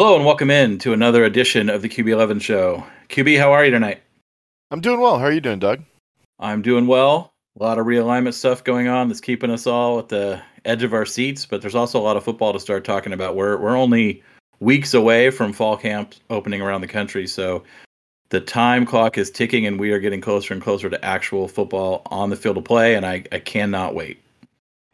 Hello and welcome in to another edition of the QB11 show. QB, how are you tonight? I'm doing well. How are you doing, Doug? I'm doing well. A lot of realignment stuff going on that's keeping us all at the edge of our seats, but there's also a lot of football to start talking about. We're we're only weeks away from fall camp opening around the country, so the time clock is ticking and we are getting closer and closer to actual football on the field of play and I, I cannot wait.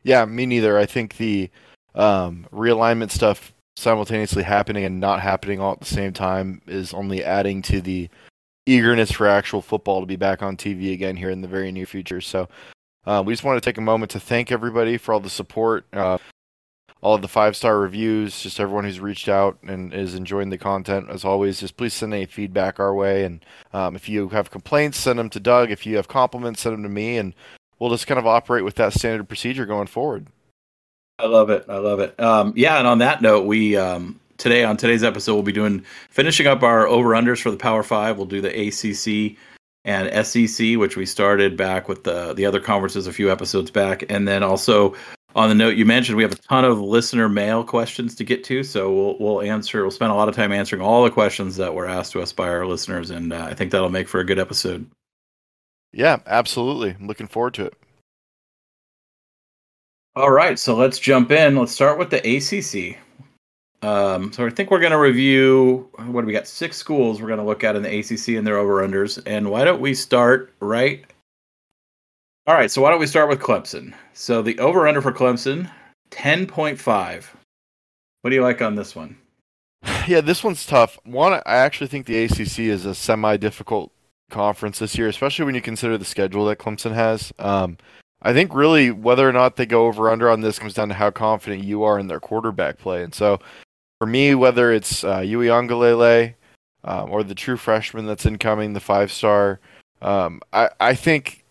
Yeah, me neither. I think the um, realignment stuff simultaneously happening and not happening all at the same time is only adding to the eagerness for actual football to be back on TV again here in the very near future. So uh, we just want to take a moment to thank everybody for all the support, uh, all of the five star reviews, just everyone who's reached out and is enjoying the content. As always, just please send any feedback our way. And um, if you have complaints, send them to Doug. If you have compliments, send them to me. And we'll just kind of operate with that standard procedure going forward. I love it. I love it. Um, yeah, and on that note, we um, today on today's episode we'll be doing finishing up our over unders for the Power Five. We'll do the ACC and SEC, which we started back with the the other conferences a few episodes back, and then also on the note you mentioned, we have a ton of listener mail questions to get to, so we'll we'll answer. We'll spend a lot of time answering all the questions that were asked to us by our listeners, and uh, I think that'll make for a good episode. Yeah, absolutely. I'm looking forward to it. All right, so let's jump in. Let's start with the ACC. Um, so I think we're going to review what we got? Six schools we're going to look at in the ACC and their over unders. And why don't we start right? All right, so why don't we start with Clemson? So the over under for Clemson, ten point five. What do you like on this one? Yeah, this one's tough. One, I actually think the ACC is a semi difficult conference this year, especially when you consider the schedule that Clemson has. Um, I think really whether or not they go over under on this comes down to how confident you are in their quarterback play. And so for me, whether it's uh, Uiagalelei um, or the true freshman that's incoming, the five star, um, I, I think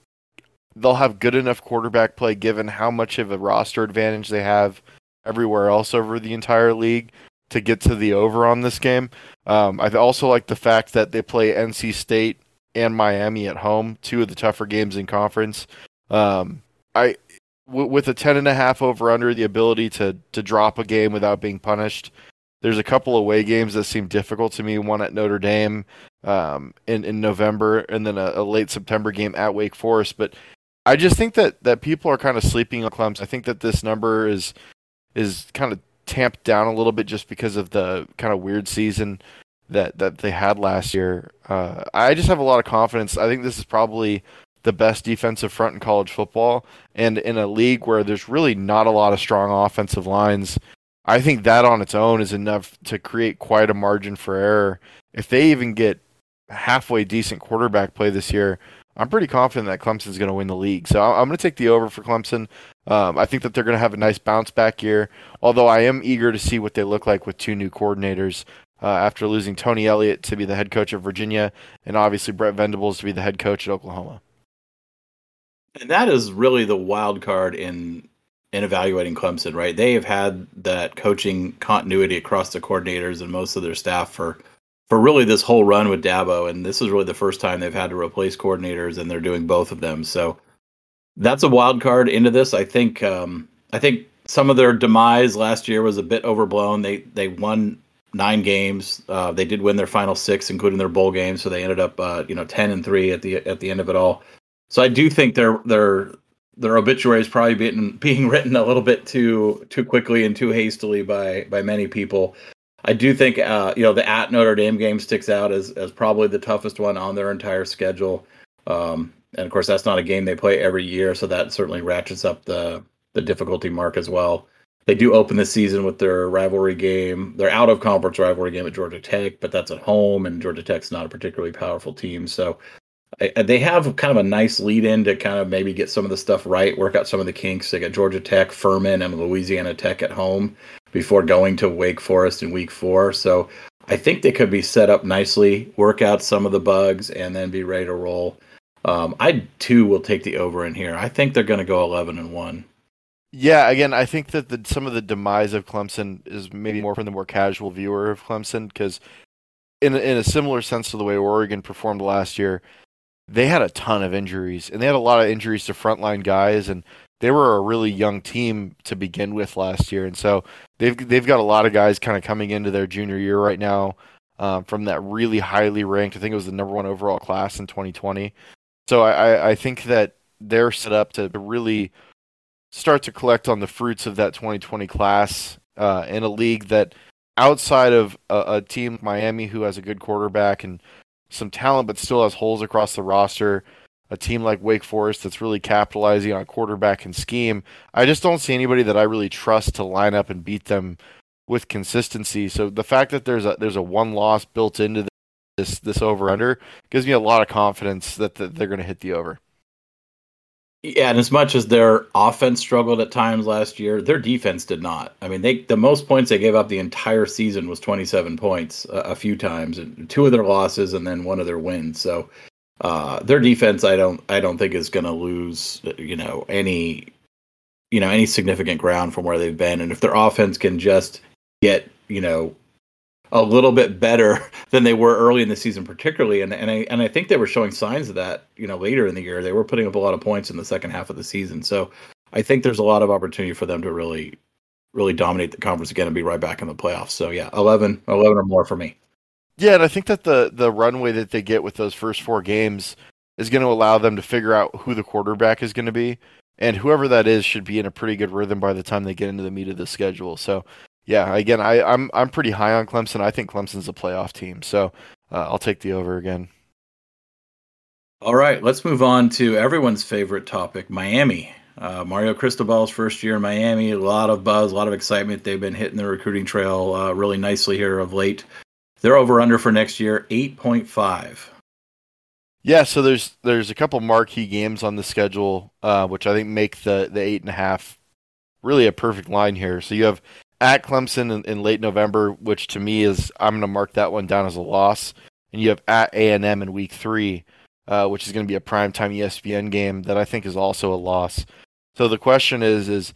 they'll have good enough quarterback play given how much of a roster advantage they have everywhere else over the entire league to get to the over on this game. Um, I also like the fact that they play NC State and Miami at home, two of the tougher games in conference. Um, I w- with a ten and a half over under the ability to to drop a game without being punished. There's a couple of away games that seem difficult to me. One at Notre Dame um, in in November, and then a, a late September game at Wake Forest. But I just think that that people are kind of sleeping on Clemson. I think that this number is is kind of tamped down a little bit just because of the kind of weird season that that they had last year. Uh, I just have a lot of confidence. I think this is probably the best defensive front in college football, and in a league where there's really not a lot of strong offensive lines. I think that on its own is enough to create quite a margin for error. If they even get halfway decent quarterback play this year, I'm pretty confident that Clemson's going to win the league. So I'm going to take the over for Clemson. Um, I think that they're going to have a nice bounce back year. Although I am eager to see what they look like with two new coordinators uh, after losing Tony Elliott to be the head coach of Virginia and obviously Brent Venables to be the head coach at Oklahoma. And that is really the wild card in in evaluating Clemson, right? They have had that coaching continuity across the coordinators and most of their staff for for really this whole run with Dabo, and this is really the first time they've had to replace coordinators, and they're doing both of them. So that's a wild card into this. I think um, I think some of their demise last year was a bit overblown. They they won nine games. Uh, they did win their final six, including their bowl game, so they ended up uh, you know ten and three at the at the end of it all. So I do think their their their obituary is probably being being written a little bit too too quickly and too hastily by by many people. I do think uh, you know the at Notre Dame game sticks out as as probably the toughest one on their entire schedule. Um, and of course, that's not a game they play every year, so that certainly ratchets up the the difficulty mark as well. They do open the season with their rivalry game, their out of conference rivalry game at Georgia Tech, but that's at home, and Georgia Tech's not a particularly powerful team. So They have kind of a nice lead in to kind of maybe get some of the stuff right, work out some of the kinks. They got Georgia Tech, Furman, and Louisiana Tech at home before going to Wake Forest in week four. So I think they could be set up nicely, work out some of the bugs, and then be ready to roll. Um, I too will take the over in here. I think they're going to go eleven and one. Yeah, again, I think that the, some of the demise of Clemson is maybe more from the more casual viewer of Clemson because, in in a similar sense to the way Oregon performed last year, they had a ton of injuries, and they had a lot of injuries to frontline guys. And they were a really young team to begin with last year, and so they've they've got a lot of guys kind of coming into their junior year right now um, from that really highly ranked. I think it was the number one overall class in 2020. So I, I think that they're set up to really start to collect on the fruits of that 2020 class uh, in a league that outside of a, a team Miami who has a good quarterback and some talent but still has holes across the roster a team like Wake Forest that's really capitalizing on quarterback and scheme. I just don't see anybody that I really trust to line up and beat them with consistency. So the fact that there's a there's a one loss built into this this over under gives me a lot of confidence that, they're going to hit the over. Yeah, and as much as their offense struggled at times last year, their defense did not. I mean, they the most points they gave up the entire season was 27 points a, a few times, and two of their losses and then one of their wins. So uh, their defense, I don't, I don't think is going to lose, you know, any, you know, any significant ground from where they've been. And if their offense can just get, you know, a little bit better than they were early in the season, particularly, and and I and I think they were showing signs of that, you know, later in the year. They were putting up a lot of points in the second half of the season. So I think there's a lot of opportunity for them to really, really dominate the conference again and be right back in the playoffs. So yeah, 11, 11 or more for me. Yeah, and I think that the the runway that they get with those first four games is going to allow them to figure out who the quarterback is going to be, and whoever that is should be in a pretty good rhythm by the time they get into the meat of the schedule. So, yeah, again, I, I'm I'm pretty high on Clemson. I think Clemson's a playoff team, so uh, I'll take the over again. All right, let's move on to everyone's favorite topic, Miami. Uh, Mario Cristobal's first year in Miami, a lot of buzz, a lot of excitement. They've been hitting the recruiting trail uh, really nicely here of late. They're over under for next year, 8.5. Yeah, so there's there's a couple marquee games on the schedule, uh, which I think make the the eight and a half really a perfect line here. So you have at Clemson in, in late November, which to me is I'm going to mark that one down as a loss, and you have at A and M in week three, uh, which is going to be a primetime ESPN game that I think is also a loss. So the question is is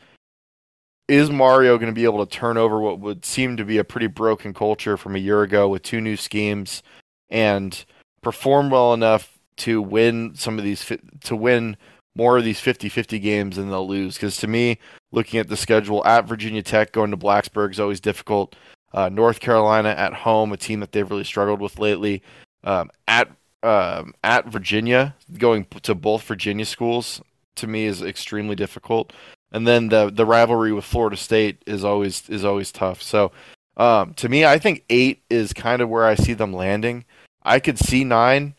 is Mario going to be able to turn over what would seem to be a pretty broken culture from a year ago with two new schemes and perform well enough to win some of these to win more of these 50-50 games than they'll lose because to me looking at the schedule at Virginia Tech going to Blacksburg is always difficult uh, North Carolina at home a team that they've really struggled with lately um, at um, at Virginia going to both Virginia schools to me is extremely difficult and then the the rivalry with Florida State is always is always tough. So um, to me, I think eight is kind of where I see them landing. I could see nine,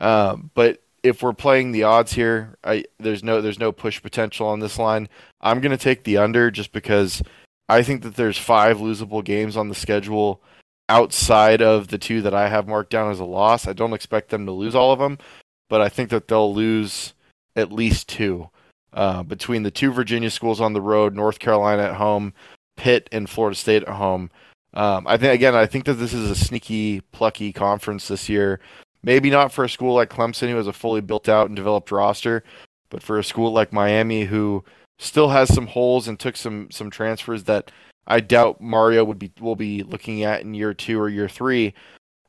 um, but if we're playing the odds here, I there's no there's no push potential on this line. I'm going to take the under just because I think that there's five losable games on the schedule outside of the two that I have marked down as a loss. I don't expect them to lose all of them, but I think that they'll lose at least two uh, between the two Virginia schools on the road, North Carolina at home, Pitt and Florida State at home. Um, I think again, I think that this is a sneaky, plucky conference this year. Maybe not for a school like Clemson, who has a fully built out and developed roster, but for a school like Miami, who still has some holes and took some some transfers that I doubt Mario would be will be looking at in year two or year three.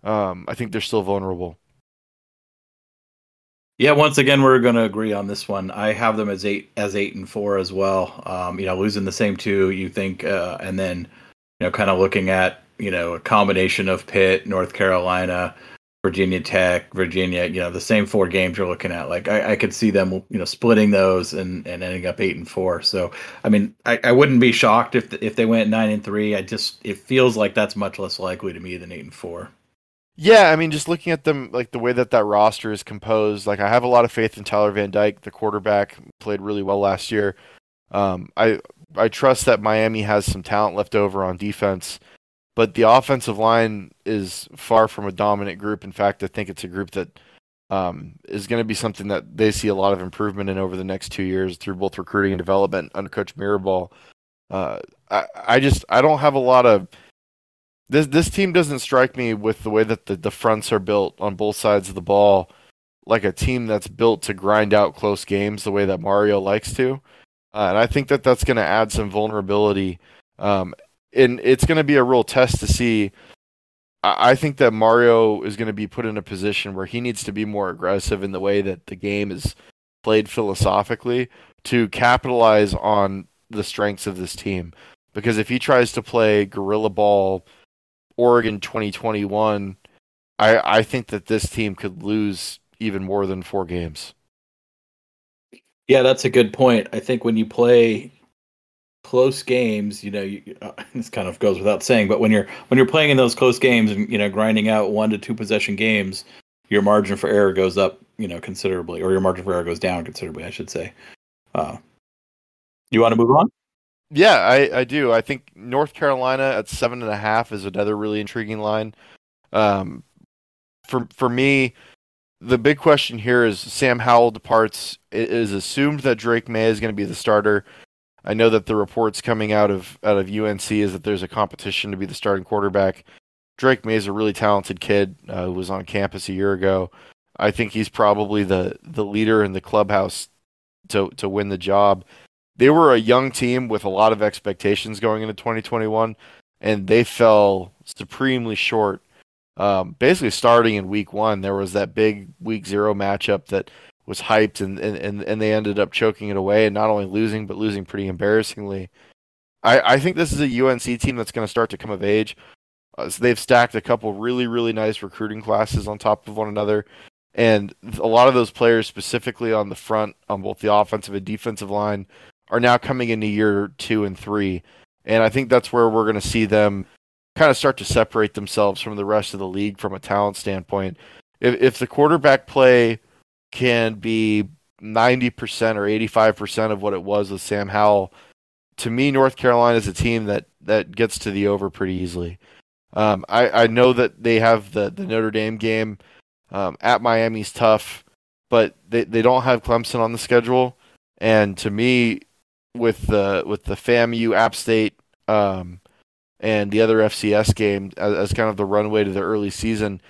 Um, I think they're still vulnerable. Yeah, once again, we're going to agree on this one. I have them as eight as eight and four as well. Um, you know, losing the same two, you think, uh, and then you know, kind of looking at you know a combination of Pitt, North Carolina, Virginia Tech, Virginia. You know, the same four games you're looking at. Like I, I could see them, you know, splitting those and, and ending up eight and four. So I mean, I, I wouldn't be shocked if if they went nine and three. I just it feels like that's much less likely to me than eight and four. Yeah, I mean, just looking at them, like the way that that roster is composed, like I have a lot of faith in Tyler Van Dyke, the quarterback, played really well last year. Um, I I trust that Miami has some talent left over on defense, but the offensive line is far from a dominant group. In fact, I think it's a group that um, is going to be something that they see a lot of improvement in over the next two years through both recruiting and development under Coach Mirabal. Uh, I, I just I don't have a lot of this this team doesn't strike me with the way that the, the fronts are built on both sides of the ball like a team that's built to grind out close games the way that Mario likes to. Uh, and I think that that's going to add some vulnerability. Um, and it's going to be a real test to see. I, think that Mario is going to be put in a position where he needs to be more aggressive in the way that the game is played philosophically to capitalize on the strengths of this team. Because if he tries to play guerrilla ball Oregon 2021, I, I think that this team could lose even more than four games. Yeah, that's a good point. I think when you play close games, you know, you, uh, this kind of goes without saying, but when you're when you're playing in those close games and you know grinding out one to two possession games, your margin for error goes up, you know, considerably, or your margin for error goes down considerably, I should say. Uh, you want to move on? Yeah, I, I do. I think North Carolina at seven and a half is another really intriguing line. Um, for for me, the big question here is Sam Howell departs. It is assumed that Drake Maye is going to be the starter. I know that the reports coming out of out of UNC is that there's a competition to be the starting quarterback. Drake Maye is a really talented kid uh, who was on campus a year ago. I think he's probably the the leader in the clubhouse to to win the job. They were a young team with a lot of expectations going into 2021, and they fell supremely short. Um, basically, starting in week one, there was that big week zero matchup that was hyped, and, and, and they ended up choking it away, and not only losing, but losing pretty embarrassingly. I, I think this is a UNC team that's going to start to come of age. Uh, so they've stacked a couple really, really nice recruiting classes on top of one another. And a lot of those players, specifically on the front, on both the offensive and defensive line, are now coming into year two and three. And I think that's where we're going to see them kind of start to separate themselves from the rest of the league from a talent standpoint. If, if the quarterback play can be 90% or 85% of what it was with Sam Howell, to me, North Carolina is a team that, that gets to the over pretty easily. Um, I, I know that they have the, the Notre Dame game um, at Miami's tough, but they, they don't have Clemson on the schedule. And to me, with the with the FAMU App State um, and the other FCS game as, as, kind of the runway to the early season,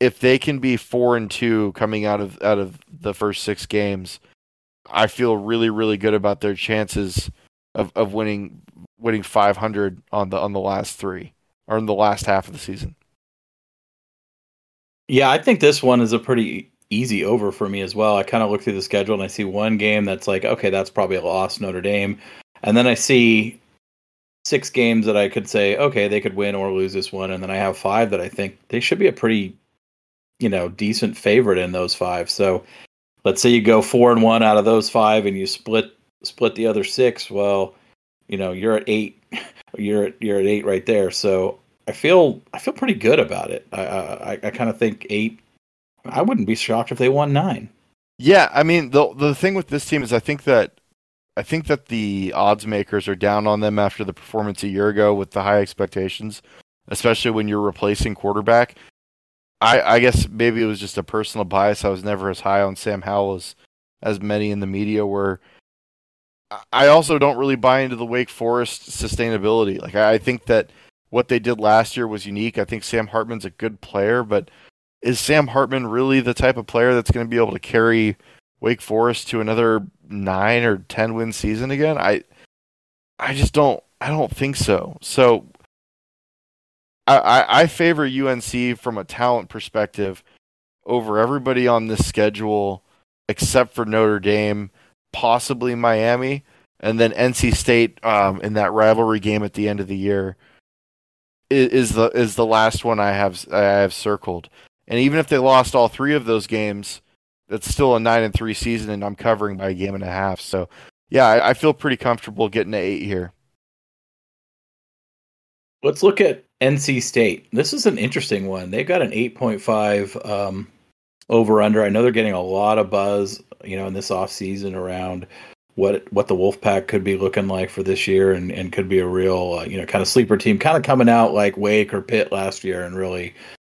if they can be four and two coming out of out of the first six games, I feel really really good about their chances of, of winning winning 500 on the on the last three or in the last half of the season. Yeah, I think this one is a pretty easy over for me as well. I kind of look through the schedule and I see one game that's like, okay, that's probably a loss, Notre Dame. And then I see six games that I could say, okay, they could win or lose this one. And then I have five that I think they should be a pretty, you know, decent favorite in those five. So let's say you go four and one out of those five and you split split the other six. Well, you know, you're at eight. You're at, you're at eight right there. So I feel I feel pretty good about it. I I, I kind of think eight. I wouldn't be shocked if they won nine. Yeah, I mean the the thing with this team is I think that I think that the odds makers are down on them after the performance a year ago with the high expectations, especially when you're replacing quarterback. I I guess maybe it was just a personal bias. I was never as high on Sam Howell as as many in the media were. I also don't really buy into the Wake Forest sustainability. Like I think that what they did last year was unique. I think Sam Hartman's a good player, but is Sam Hartman really the type of player that's going to be able to carry Wake Forest to another nine or ten win season again? I I just don't I don't think so. So I, I, favor UNC from a talent perspective over everybody on this schedule except for Notre Dame, possibly Miami, and then NC State um, in that rivalry game at the end of the year is the is the last one I have I have circled. And even if they lost all three of those games, that's still a nine and three season, and I'm covering by a game and a half. So yeah, I, I feel pretty comfortable getting to eight here. Let's look at NC State. This is an interesting one. They've got an 8.5 um, over under. I know they're getting a lot of buzz, you know, in this off season around what what the Wolfpack could be looking like for this year, and, and could be a real uh, you know kind of sleeper team, kind of coming out like Wake or Pitt last year, and really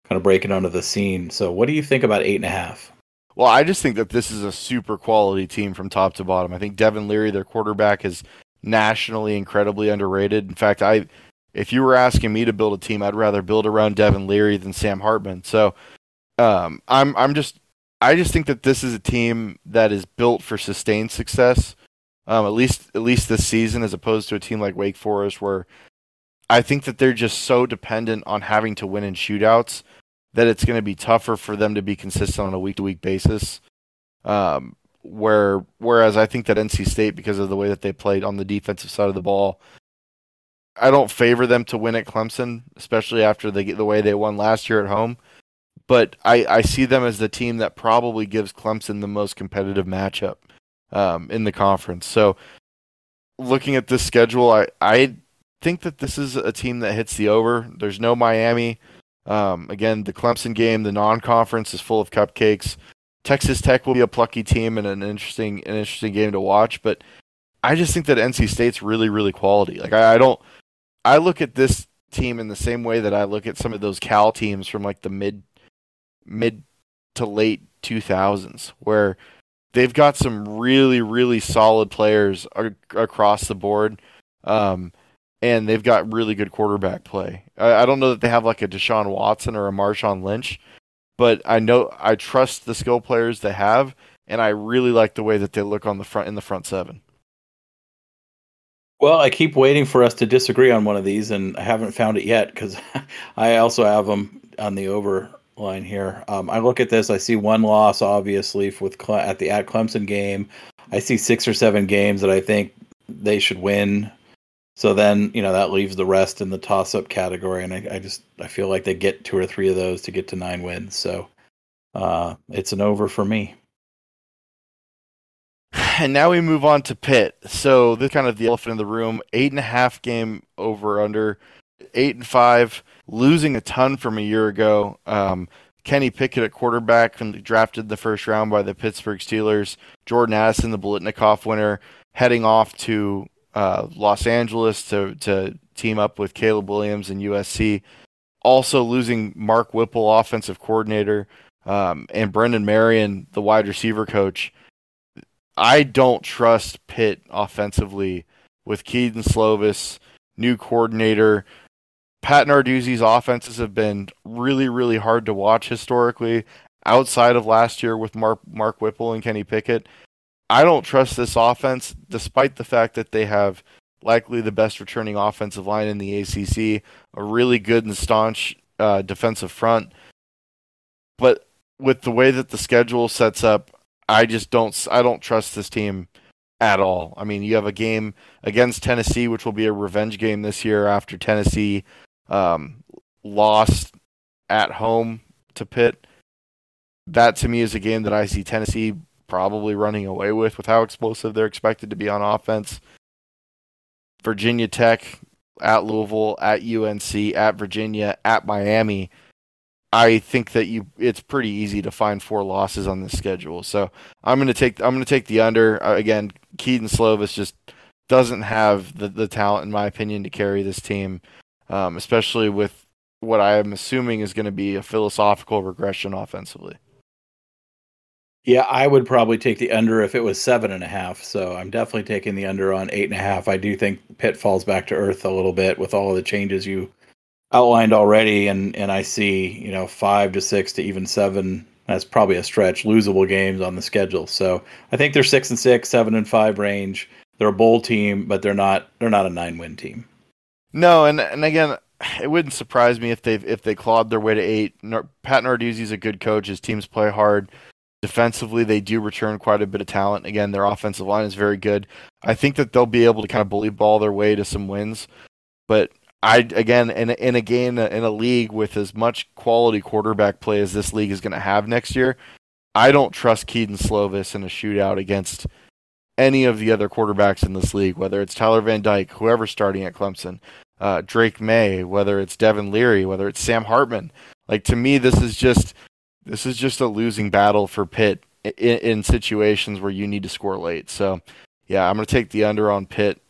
kind of breaking onto the scene. So, what do you think about eight and a half? Well, I just think that this is a super quality team from top to bottom. I think Devin Leary, their quarterback, is nationally incredibly underrated. In fact, I if you were asking me to build a team, I'd rather build around Devin Leary than Sam Hartman. So, um, I'm I'm just I just think that this is a team that is built for sustained success um, at least at least this season, as opposed to a team like Wake Forest, where I think that they're just so dependent on having to win in shootouts that it's going to be tougher for them to be consistent on a week to week basis. Um, where whereas I think that NC State, because of the way that they played on the defensive side of the ball, I don't favor them to win at Clemson, especially after the the way they won last year at home. But I, I see them as the team that probably gives Clemson the most competitive matchup um, in the conference. So, looking at this schedule, I, I think that this is a team that hits the over. There's no Miami. Um, again, the Clemson game, the non-conference is full of cupcakes. Texas Tech will be a plucky team and an interesting, an interesting game to watch. But I just think that NC State's really, really quality. Like I, I don't, I look at this team in the same way that I look at some of those Cal teams from like the mid, mid to late 2000s, where they've got some really, really solid players across the board. Um, and they've got really good quarterback play. I, I, don't know that they have like a Deshaun Watson or a Marshawn Lynch, but I know I trust the skill players they have, and I really like the way that they look on the front in the front seven. Well, I keep waiting for us to disagree on one of these, and I haven't found it yet because I also have them on the over line here. Um, I look at this, I see one loss, obviously, with Cle- at the at Clemson game. I see six or seven games that I think they should win. So then, you know, that leaves the rest in the toss up category. And I, I, just, I feel like they get two or three of those to get to nine wins. So uh, it's an over for me. And now we move on to Pitt. So this kind of the elephant in the room. Eight and a half game over under, eight and five, losing a ton from a year ago. Um, Kenny Pickett at quarterback, drafted the first round by the Pittsburgh Steelers. Jordan Addison, the Biletnikoff winner, heading off to uh, Los Angeles to to team up with Caleb Williams and USC. Also losing Mark Whipple, offensive coordinator, um, and Brennan Marion, the wide receiver coach. I don't trust Pitt offensively with Kedon Slovis, new coordinator. Pat Narduzzi's offenses have been really, really hard to watch historically. Outside of last year with Mark Mark Whipple and Kenny Pickett, I don't trust this offense, despite the fact that they have likely the best returning offensive line in the ACC, a really good and staunch uh, defensive front. But with the way that the schedule sets up, I just don't I don't trust this team at all. I mean, you have a game against Tennessee, which will be a revenge game this year after Tennessee um, lost at home to Pitt. That to me is a game that I see Tennessee probably running away with with how explosive they're expected to be on offense. Virginia Tech at Louisville, at UNC, at Virginia, at Miami. I think that you it's pretty easy to find four losses on this schedule. So I'm going to take I'm to take the under uh, again. Kedon Slovis just doesn't have the the talent, in my opinion, to carry this team, um, especially with what I am assuming is going to be a philosophical regression offensively. Yeah, I would probably take the under if it was seven and a half. So I'm definitely taking the under on eight and a half. I do think Pitt falls back to earth a little bit with all of the changes you outlined already, and and I see you know five to six to even seven. That's probably a stretch. Losable games on the schedule. So I think they're six and six, seven and five range. They're a bowl team, but they're not they're not a nine win team. No, and and again, it wouldn't surprise me if they if they clawed their way to eight. Pat Narduzzi's a good coach. His teams play hard. Defensively, they do return quite a bit of talent. Again, their offensive line is very good. I think that they'll be able to kind of bully ball their way to some wins. But I again in in a game in a league with as much quality quarterback play as this league is going to have next year, I don't trust Kedon Slovis in a shootout against any of the other quarterbacks in this league, whether it's Tyler Van Dyke, whoever's starting at Clemson, uh, Drake Maye, whether it's Devin Leary, whether it's Sam Hartman. Like to me, this is just this is just a losing battle for Pitt in, in situations where you need to score late. So, yeah, I'm going to take the under on Pitt.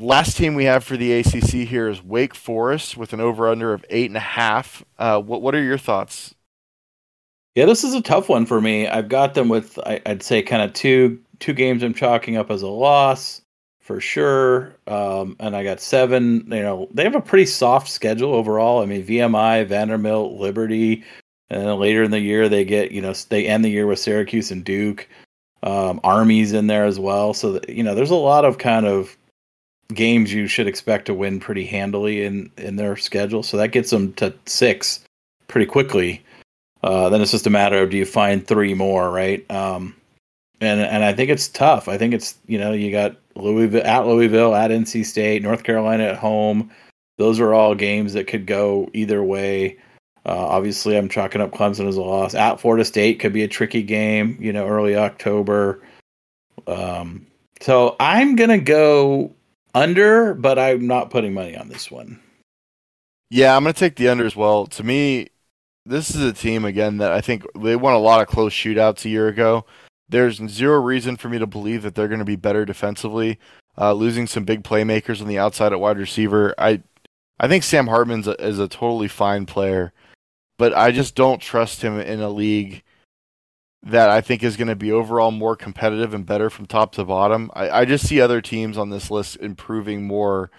Last team we have for the ACC here is Wake Forest with an over under of eight and a half. Uh, what what are your thoughts? Yeah, this is a tough one for me. I've got them with I, would say kind of two two games I'm chalking up as a loss for sure. Um, and I got seven. You know, they have a pretty soft schedule overall. I mean, VMI, Vanderbilt, Liberty, and then later in the year they get you know they end the year with Syracuse and Duke. Um, Army's in there as well, so you know there's a lot of kind of games you should expect to win pretty handily in in their schedule. So that gets them to six pretty quickly. Uh, then it's just a matter of do you find three more, right? Um, and and I think it's tough. I think it's you know you got Louisville at Louisville at NC State, North Carolina at home. Those are all games that could go either way. Uh, obviously, I'm chalking up Clemson as a loss. At Florida State could be a tricky game, you know, early October. Um, so I'm gonna go under, but I'm not putting money on this one. Yeah, I'm gonna take the under as well. To me, this is a team again that I think they won a lot of close shootouts a year ago. There's zero reason for me to believe that they're going to be better defensively. Uh, losing some big playmakers on the outside at wide receiver, I I think Sam Hartman is a totally fine player, but I just don't trust him in a league that I think is going to be overall more competitive and better from top to bottom. I, I just see other teams on this list improving more,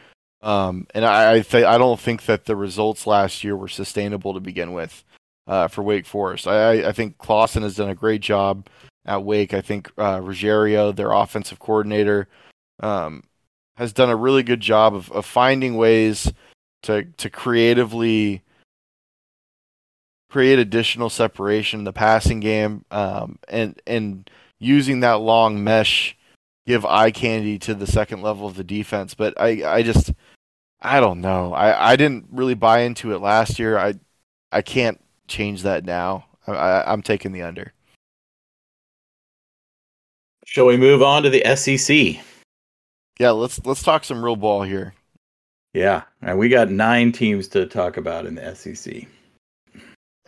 um, and I I, th- I don't think that the results last year were sustainable to begin with uh, for Wake Forest. I, I think Clawson has done a great job at Wake. I think uh, their offensive coordinator, um, has done a really good job of, of finding ways to to creatively create additional separation in the passing game, um, and and using that long mesh give eye candy to the second level of the defense. But I I just I don't know. I, I didn't really buy into it last year. I I can't change that now. I, I I'm taking the under. Shall we move on to the SEC? Yeah, let's let's talk some real ball here. Yeah, and we got nine teams to talk about in the SEC.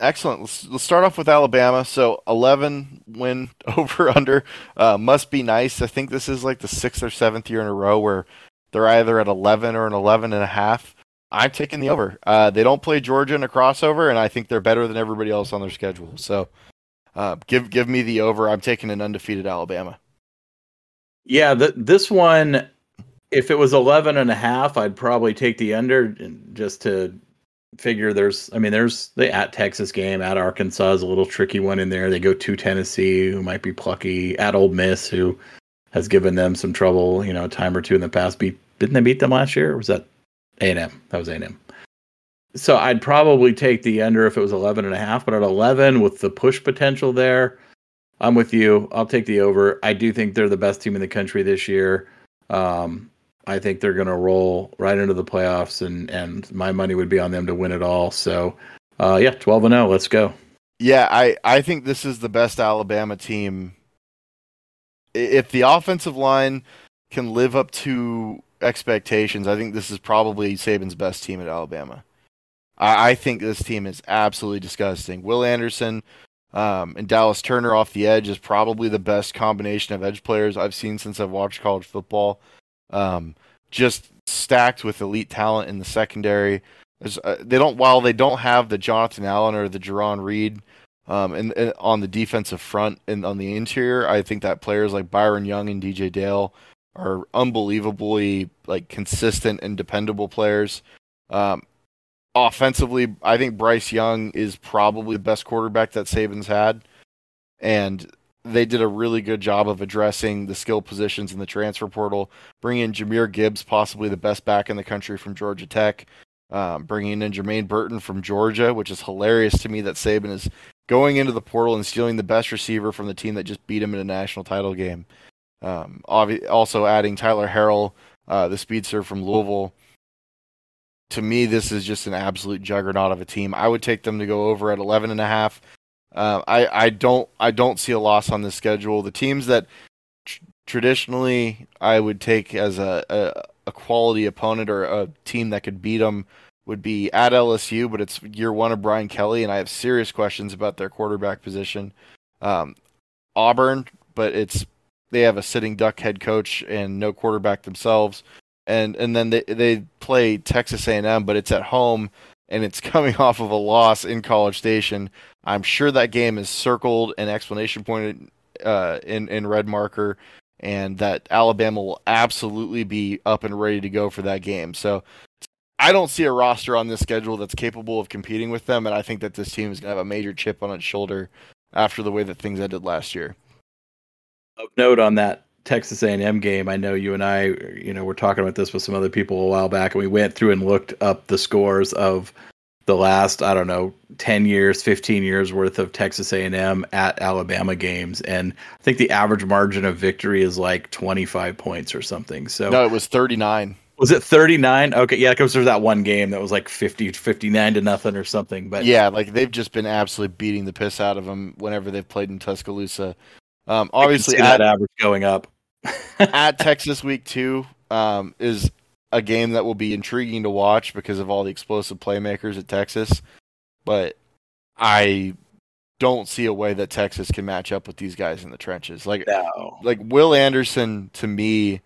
Excellent. Let's, let's start off with Alabama. So 11 win over under uh, must be nice. I think this is like the sixth or seventh year in a row where they're either at 11 or an 11 and a half. I'm taking the over. Uh, they don't play Georgia in a crossover, and I think they're better than everybody else on their schedule. So uh, give give me the over. I'm taking an undefeated Alabama. Yeah, the, this one, if it was 11 and a half, I'd probably take the under just to figure there's I mean there's the at Texas game at Arkansas is a little tricky one in there. They go to Tennessee who might be plucky at Ole Miss who has given them some trouble, you know, a time or two in the past. Beat didn't they beat them last year? Or was that A and M? That was A and M. So I'd probably take the under if it was 11 and a half, but at 11 with the push potential there, I'm with you. I'll take the over. I do think they're the best team in the country this year. Um, I think they're going to roll right into the playoffs, and and my money would be on them to win it all. So, uh, yeah, twelve and zero. Let's go. Yeah, I I think this is the best Alabama team. If the offensive line can live up to expectations, I think this is probably Saban's best team at Alabama. I, I think this team is absolutely disgusting. Will Anderson um, and Dallas Turner off the edge is probably the best combination of edge players I've seen since I've watched college football. Um, just stacked with elite talent in the secondary. Uh, they don't while they don't have the Jonathan Allen or the Jarran Reed um, and, on the defensive front and on the interior. I think that players like Byron Young and DJ Dale are unbelievably like consistent and dependable players. Um, offensively, I think Bryce Young is probably the best quarterback that Saban's had, and they did a really good job of addressing the skill positions in the transfer portal, bringing in Jahmyr Gibbs, possibly the best back in the country from Georgia Tech, um, bringing in Jermaine Burton from Georgia, which is hilarious to me that Saban is going into the portal and stealing the best receiver from the team that just beat him in a national title game. Um, also adding Tyler Harrell, uh, the speedster from Louisville. To me, this is just an absolute juggernaut of a team. I would take them to go over at 11 and a half. Uh, I I don't I don't see a loss on the schedule. The teams that tr- traditionally I would take as a, a, a quality opponent or a team that could beat them would be at LSU, but it's year one of Brian Kelly, and I have serious questions about their quarterback position. Um, Auburn, but it's they have a sitting duck head coach and no quarterback themselves, and and then they they play Texas A&M, but it's at home and it's coming off of a loss in College Station. I'm sure that game is circled and explanation pointed uh, in in red marker, and that Alabama will absolutely be up and ready to go for that game. So I don't see a roster on this schedule that's capable of competing with them, and I think that this team is going to have a major chip on its shoulder after the way that things ended last year. Note on that Texas A&M game, I know you and I, you know, were talking about this with some other people a while back, and we went through and looked up the scores of the last I don't know 10 years, 15 years worth of Texas A&M at Alabama games and I think the average margin of victory is like 25 points or something. So No, it was 39. Was it 39? Okay, yeah, because there's that one game that was like 50 59 to nothing or something, but Yeah, like they've just been absolutely beating the piss out of them whenever they've played in Tuscaloosa. Um, obviously, at, that average going up at Texas Week Two um, is a game that will be intriguing to watch because of all the explosive playmakers at Texas. But I don't see a way that Texas can match up with these guys in the trenches. Like, no. like Will Anderson to me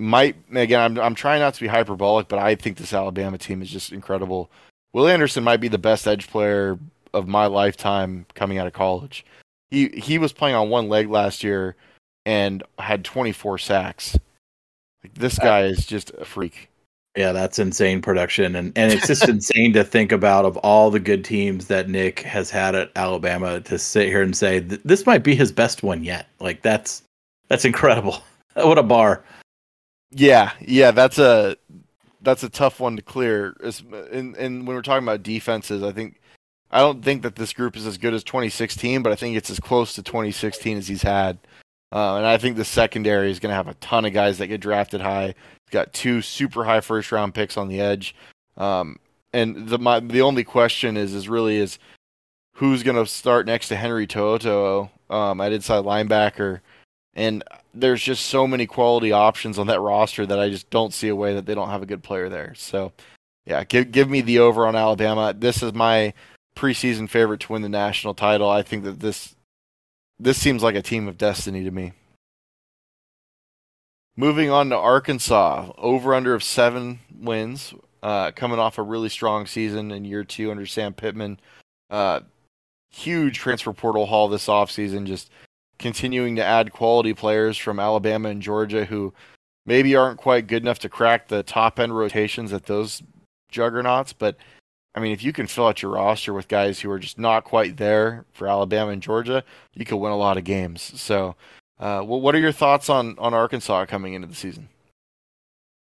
might again. I'm I'm trying not to be hyperbolic, but I think this Alabama team is just incredible. Will Anderson might be the best edge player of my lifetime coming out of college. He he was playing on one leg last year and had 24 sacks. Like this guy is just a freak. Yeah, that's insane production, and and it's just insane to think about of all the good teams that Nick has had at Alabama to sit here and say this might be his best one yet. Like that's that's incredible. what a bar. Yeah, yeah, that's a that's a tough one to clear. And and when we're talking about defenses, I think I don't think that this group is as good as 2016, but I think it's as close to 2016 as he's had. Uh, and I think the secondary is going to have a ton of guys that get drafted high. He's got two super high first round picks on the edge. Um, and the my, the only question is is really is who's going to start next to Henry To'oTo'o um, at inside linebacker. And there's just so many quality options on that roster that I just don't see a way that they don't have a good player there. So, yeah, give give me the over on Alabama. This is my preseason favorite to win the national title. I think that this this seems like a team of destiny to me. Moving on to Arkansas, over under of seven wins, uh, coming off a really strong season in year two under Sam Pittman. Uh, huge transfer portal haul this offseason, just continuing to add quality players from Alabama and Georgia who maybe aren't quite good enough to crack the top end rotations at those juggernauts, but I mean, if you can fill out your roster with guys who are just not quite there for Alabama and Georgia, you could win a lot of games. So, uh, what are your thoughts on on Arkansas coming into the season?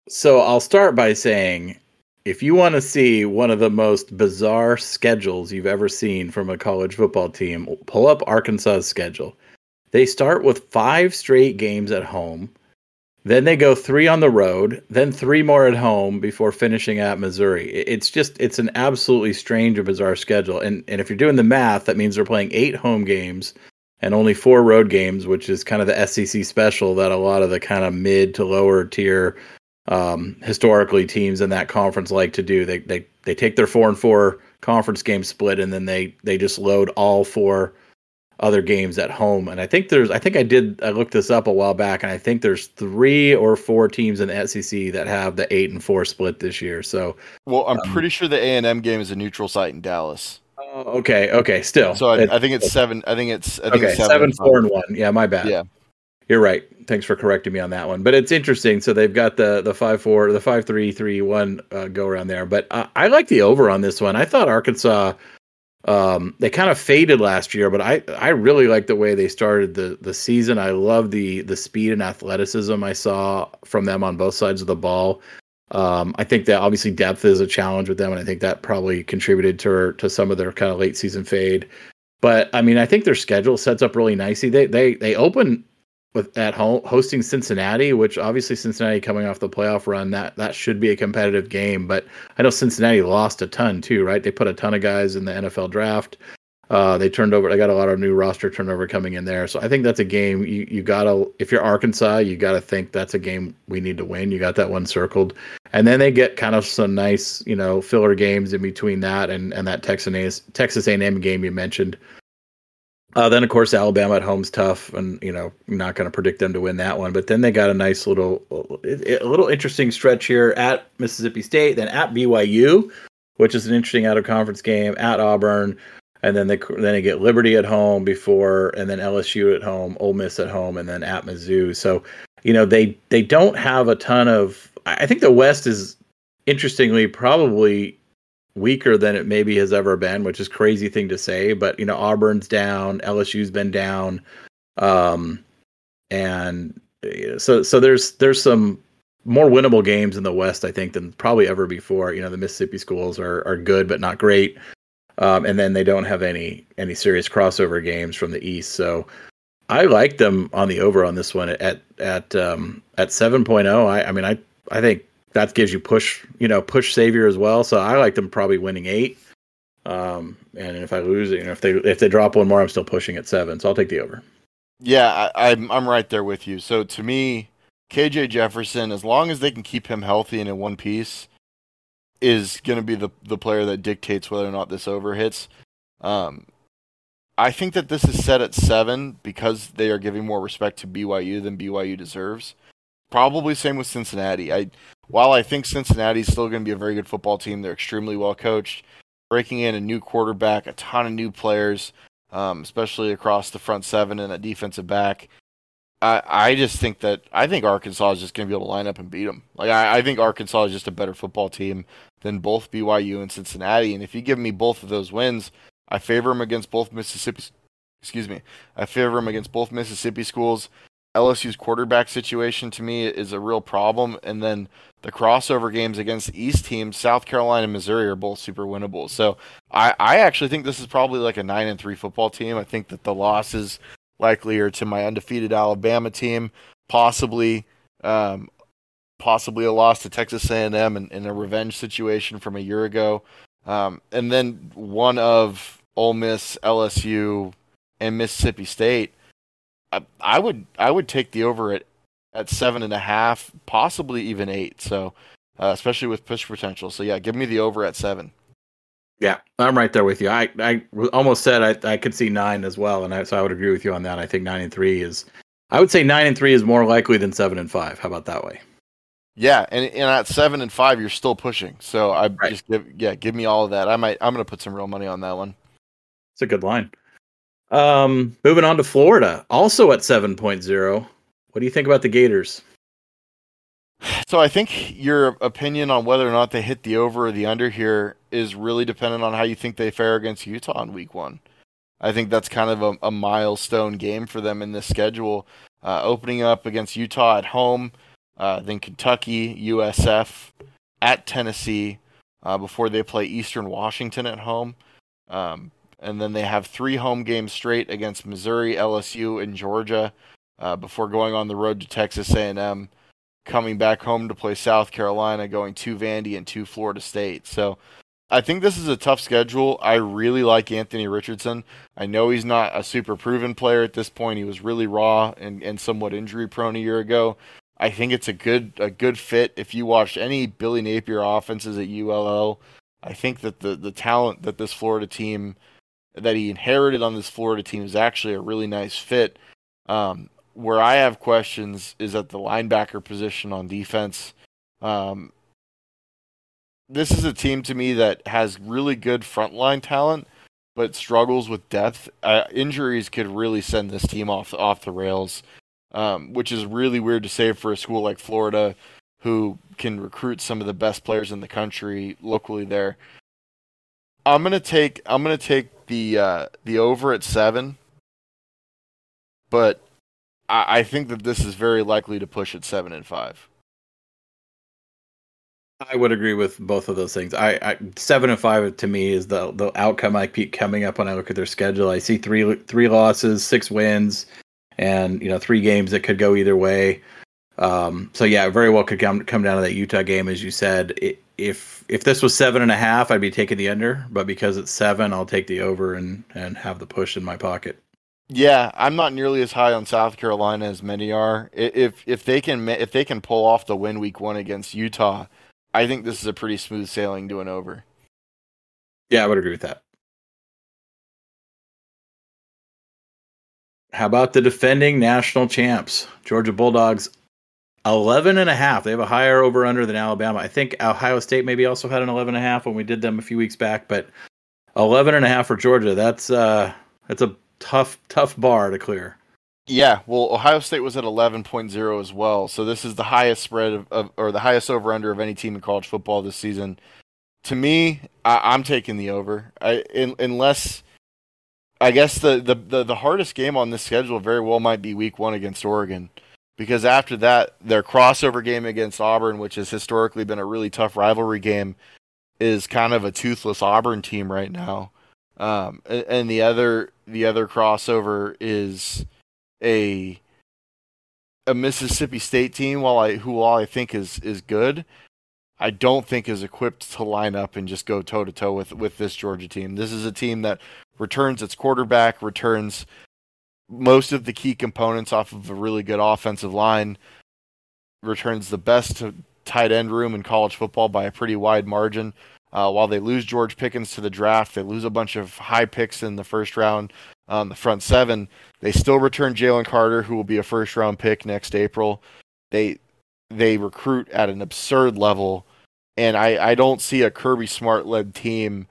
So I'll start by saying, if you want to see one of the most bizarre schedules you've ever seen from a college football team, pull up Arkansas's schedule. They start with five straight games at home then they go three on the road, then three more at home before finishing at Missouri. It's just it's an absolutely strange and bizarre schedule. And and if you're doing the math, that means they're playing eight home games and only four road games, which is kind of the SEC special that a lot of the kind of mid to lower tier um, historically teams in that conference like to do. They they they take their four and four conference game split and then they they just load all four other games at home. And I think there's, I think I did, I looked this up a while back, and I think there's three or four teams in the SEC that have the eight and four split this year. So, well, I'm um, pretty sure the A and M game is a neutral site in Dallas. Oh, okay, okay, still. So I, I think it's seven. I think it's I think okay, it's seven, seven four and one. Yeah, my bad. Yeah, you're right. Thanks for correcting me on that one. But it's interesting. So they've got the the five four, the five three three one uh, go around there. But uh, I like the over on this one. I thought Arkansas um, they kind of faded last year, but I I really like the way they started the the season. I love the the speed and athleticism I saw from them on both sides of the ball. Um, I think that obviously depth is a challenge with them, and I think that probably contributed to to some of their kind of late season fade. But I mean, I think their schedule sets up really nicely. They they they open with at home hosting Cincinnati, which obviously Cincinnati coming off the playoff run, that that should be a competitive game. But I know Cincinnati lost a ton too, right? They put a ton of guys in the NFL draft. Uh, they turned over. They got a lot of new roster turnover coming in there. So I think that's a game you you gotta. If you're Arkansas, you gotta think that's a game we need to win. You got that one circled, and then they get kind of some nice you know filler games in between that and and that Texas Texas A&M game you mentioned. Uh, then of course Alabama at home's tough, and you know not going to predict them to win that one. But then they got a nice little, a little interesting stretch here at Mississippi State, then at BYU, which is an interesting out of conference game at Auburn, and then they then they get Liberty at home before, and then LSU at home, Ole Miss at home, and then at Mizzou. So you know they they don't have a ton of. I think the West is interestingly probably weaker than it maybe has ever been, which is crazy thing to say. But you know, Auburn's down, LSU's been down, um, and so so there's there's some more winnable games in the West, I think, than probably ever before. You know, the Mississippi schools are are good but not great, um, and then they don't have any any serious crossover games from the East. So I like them on the over on this one at at um, at seven oh. I, I mean, I I think that gives you push you know push savior as well. So I like them probably winning eight. Um, and if I lose, you know, if they if they drop one more, I'm still pushing at seven. So I'll take the over. Yeah, I, I'm I'm right there with you. So to me, KJ Jefferson, as long as they can keep him healthy and in one piece, is going to be the the player that dictates whether or not this over hits. Um, I think that this is set at seven because they are giving more respect to BYU than BYU deserves. Probably same with Cincinnati. I while I think Cincinnati is still going to be a very good football team, they're extremely well coached, breaking in a new quarterback, a ton of new players, um, especially across the front seven and a defensive back. I, I just think that I think Arkansas is just going to be able to line up and beat them. Like I, I think Arkansas is just a better football team than both BYU and Cincinnati. And if you give me both of those wins, I favor them against both Mississippi. Excuse me. I favor them against both Mississippi schools. LSU's quarterback situation to me is a real problem, and then the crossover games against East teams, South Carolina and Missouri, are both super winnable. So I, I actually think this is probably like a nine and three football team. I think that the losses likely are to my undefeated Alabama team, possibly um, possibly a loss to Texas A&M in, a revenge situation from a year ago, um, and then one of Ole Miss, LSU, and Mississippi State. I, I would I would take the over at at seven and a half, possibly even eight. So, uh, especially with push potential. So yeah, give me the over at seven. Yeah, I'm right there with you. I, I almost said I, I could see nine as well, and I, so I would agree with you on that. I think nine and three is, I would say nine and three is more likely than seven and five. How about that way? Yeah, and, and at seven and five, you're still pushing. So I right. just give yeah, give me all of that. I might I'm gonna put some real money on that one. It's a good line. Um, moving on to Florida, also at seven point zero. What do you think about the Gators? So I think your opinion on whether or not they hit the over or the under here is really dependent on how you think they fare against Utah in Week One. I think that's kind of a, a milestone game for them in this schedule. Uh, opening up against Utah at home, uh, then Kentucky, USF, at Tennessee, uh, before they play Eastern Washington at home. Um, and then they have three home games straight against Missouri, LSU, and Georgia uh, before going on the road to Texas A&M, coming back home to play South Carolina, going to Vandy and to Florida State. So I think this is a tough schedule. I really like Anthony Richardson. I know he's not a super proven player at this point. He was really raw and, and somewhat injury prone a year ago. I think it's a good a good fit. If you watched any Billy Napier offenses at ULL, I think that the the talent that this Florida team that he inherited on this Florida team is actually a really nice fit. Um, where I have questions is at the linebacker position on defense. Um, this is a team to me that has really good frontline talent, but struggles with depth. Uh, injuries could really send this team off off the rails, um, which is really weird to say for a school like Florida, who can recruit some of the best players in the country locally. There, I'm gonna take I'm gonna take the uh, the over at seven, but I, I think that this is very likely to push at seven and five. I would agree with both of those things. I, I, seven and five to me is the the outcome I keep coming up when I look at their schedule. I see three three losses, six wins, and you know three games that could go either way. Um, so yeah, very well could come come down to that Utah game, as you said. It, if if this was seven and a half, I'd be taking the under, but because it's seven, I'll take the over and and have the push in my pocket. Yeah, I'm not nearly as high on South Carolina as many are. If if they can if they can pull off the win week one against Utah, I think this is a pretty smooth sailing to an over. Yeah, I would agree with that. How about the defending national champs, Georgia Bulldogs? 11 and a half. They have a higher over under than Alabama. I think Ohio State maybe also had an 11 and a half when we did them a few weeks back, but 11 and a half for Georgia. That's uh that's a tough tough bar to clear. Yeah, well, Ohio State was at 11.0 as well. So this is the highest spread of, of or the highest over under of any team in college football this season. To me, I, am taking the over. I, in, unless I guess the, the, the, the hardest game on this schedule very well might be week one against Oregon. Because after that, their crossover game against Auburn, which has historically been a really tough rivalry game, is kind of a toothless Auburn team right now. Um, and, and the other the other crossover is a a Mississippi State team, while I who all I think is is good, I don't think is equipped to line up and just go toe to toe with with this Georgia team. This is a team that returns its quarterback, returns most of the key components off of a really good offensive line, returns the best tight end room in college football by a pretty wide margin. Uh, while they lose George Pickens to the draft, they lose a bunch of high picks in the first round on the front seven. They still return Jalen Carter, who will be a first round pick next April. They they recruit at an absurd level, and I, I don't see a Kirby Smart led team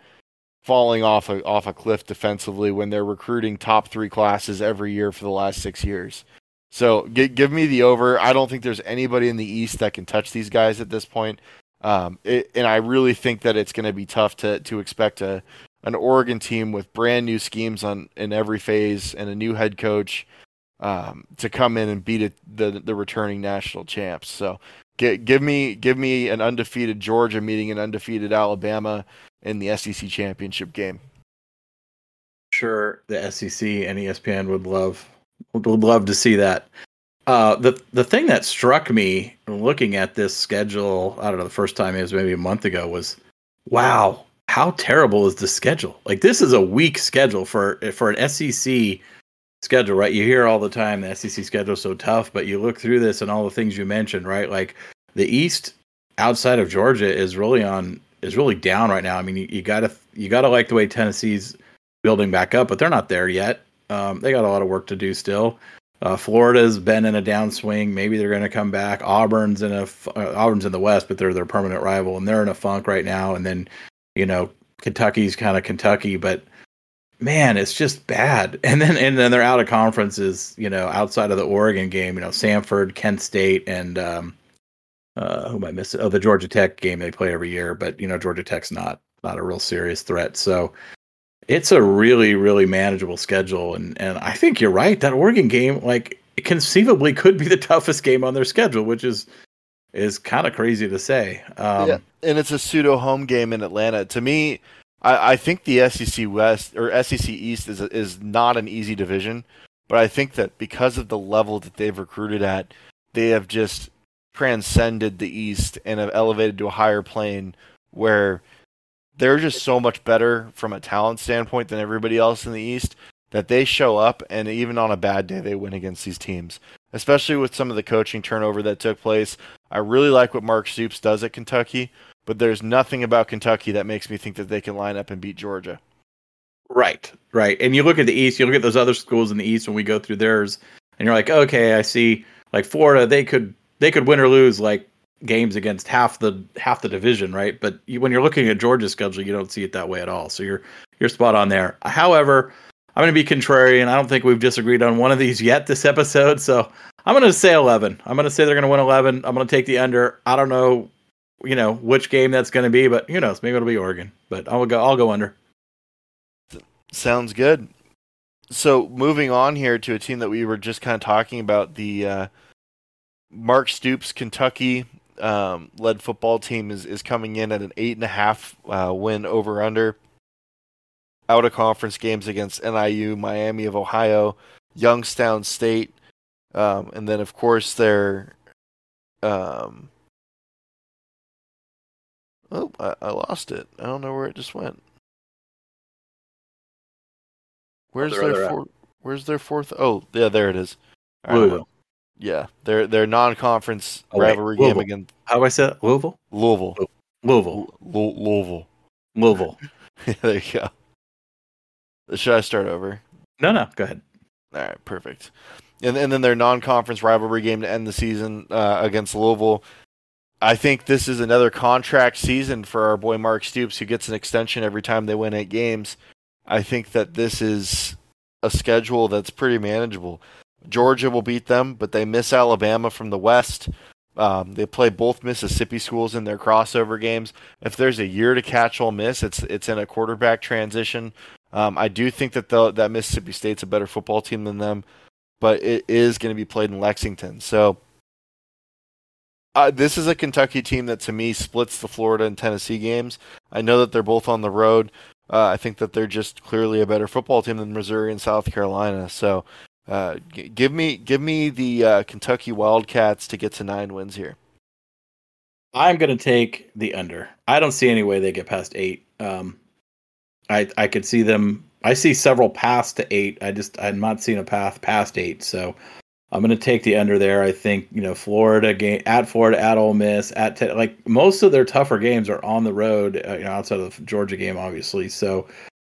falling off a off a cliff defensively when they're recruiting top three classes every year for the last six years. So give, give me the over. I don't think there's anybody in the East that can touch these guys at this point. Um, it, and I really think that it's going to be tough to to expect a an Oregon team with brand new schemes on in every phase and a new head coach um, to come in and beat it, the the returning national champs. So give, give me give me an undefeated Georgia meeting an undefeated Alabama in the SEC championship game. Sure, the SEC and ESPN would love would love to see that. Uh, the the thing that struck me looking at this schedule, I don't know, the first time it was maybe a month ago, was wow, how terrible is the schedule? Like this is a weak schedule for for an SEC schedule, right? You hear all the time the SEC schedule is so tough, but you look through this and all the things you mentioned, right? Like the East outside of Georgia is really on is really down right now. I mean, you, gotta you gotta like the way Tennessee's building back up, but they're not there yet. Um, they got a lot of work to do still. Uh, Florida's been in a downswing. Maybe they're going to come back. Auburn's in a uh, Auburn's in the West, but they're their permanent rival, and they're in a funk right now. And then, you know, Kentucky's kind of Kentucky, but man, it's just bad. And then and then they're out of conferences. You know, outside of the Oregon game, you know, Samford, Kent State, and um, uh, who am I missing? Oh, the Georgia Tech game they play every year, but you know, Georgia Tech's not not a real serious threat. So it's a really really manageable schedule and and I think you're right that Oregon game like conceivably could be the toughest game on their schedule which is is kind of crazy to say um, yeah and it's a pseudo home game in Atlanta to me I, I think the SEC West or SEC East is is not an easy division but I think that because of the level that they've recruited at they have just transcended the East and have elevated to a higher plane where they're just so much better from a talent standpoint than everybody else in the East that they show up and even on a bad day they win against these teams. Especially with some of the coaching turnover that took place. I really like what Mark Stoops does at Kentucky, but there's nothing about Kentucky that makes me think that they can line up and beat Georgia. Right, right. And you look at the East, you look at those other schools in the East when we go through theirs, and you're like, okay, I see. Like Florida, they could they could win or lose like games against half the half the division, right? But you, when you're looking at Georgia's schedule, you don't see it that way at all. So you're you're spot on there. However, I'm going to be contrarian. I don't think we've disagreed on one of these yet this episode. So I'm going to say 11. I'm going to say they're going to win 11. I'm going to take the under. I don't know, you know, which game that's going to be, but who knows? Maybe it'll be Oregon. But I'll go. I'll go under. Sounds good. So moving on here to a team that we were just kind of talking about the uh, Mark Stoops Kentucky um, led football team is, is coming in at an eight and a half uh, win over under. Out of conference games against NIU, Miami of Ohio, Youngstown State, um, and then of course their. Um, oh, I, I lost it. I don't know where it just went. Where's their four, Where's their fourth? Oh, yeah, there it is. Louisville. Yeah, their their non-conference oh, rivalry game against. How do I say that? Louisville. Louisville. Louisville. L- Louisville. Louisville. there you go. Should I start over? No, no. Go ahead. All right, perfect. And and then their non-conference rivalry game to end the season uh, against Louisville. I think this is another contract season for our boy Mark Stoops, who gets an extension every time they win eight games. I think that this is a schedule that's pretty manageable. Georgia will beat them, but they miss Alabama from the West. Um, they play both Mississippi schools in their crossover games. If there's a year to catch Ole Miss, it's it's in a quarterback transition. Um, I do think that the, that Mississippi State's a better football team than them, but it is going to be played in Lexington. So uh, this is a Kentucky team that to me splits the Florida and Tennessee games. I know that they're both on the road. Uh, I think that they're just clearly a better football team than Missouri and South Carolina. So uh, g- give me give me the uh, Kentucky Wildcats to get to nine wins here. I'm going to take the under. I don't see any way they get past eight. Um, I I could see them. I see several paths to eight. I just I'm not seeing a path past eight. So I'm going to take the under there. I think you know Florida game at Florida, at Ole Miss, at te- like most of their tougher games are on the road. Uh, you know, outside of the Georgia game, obviously. So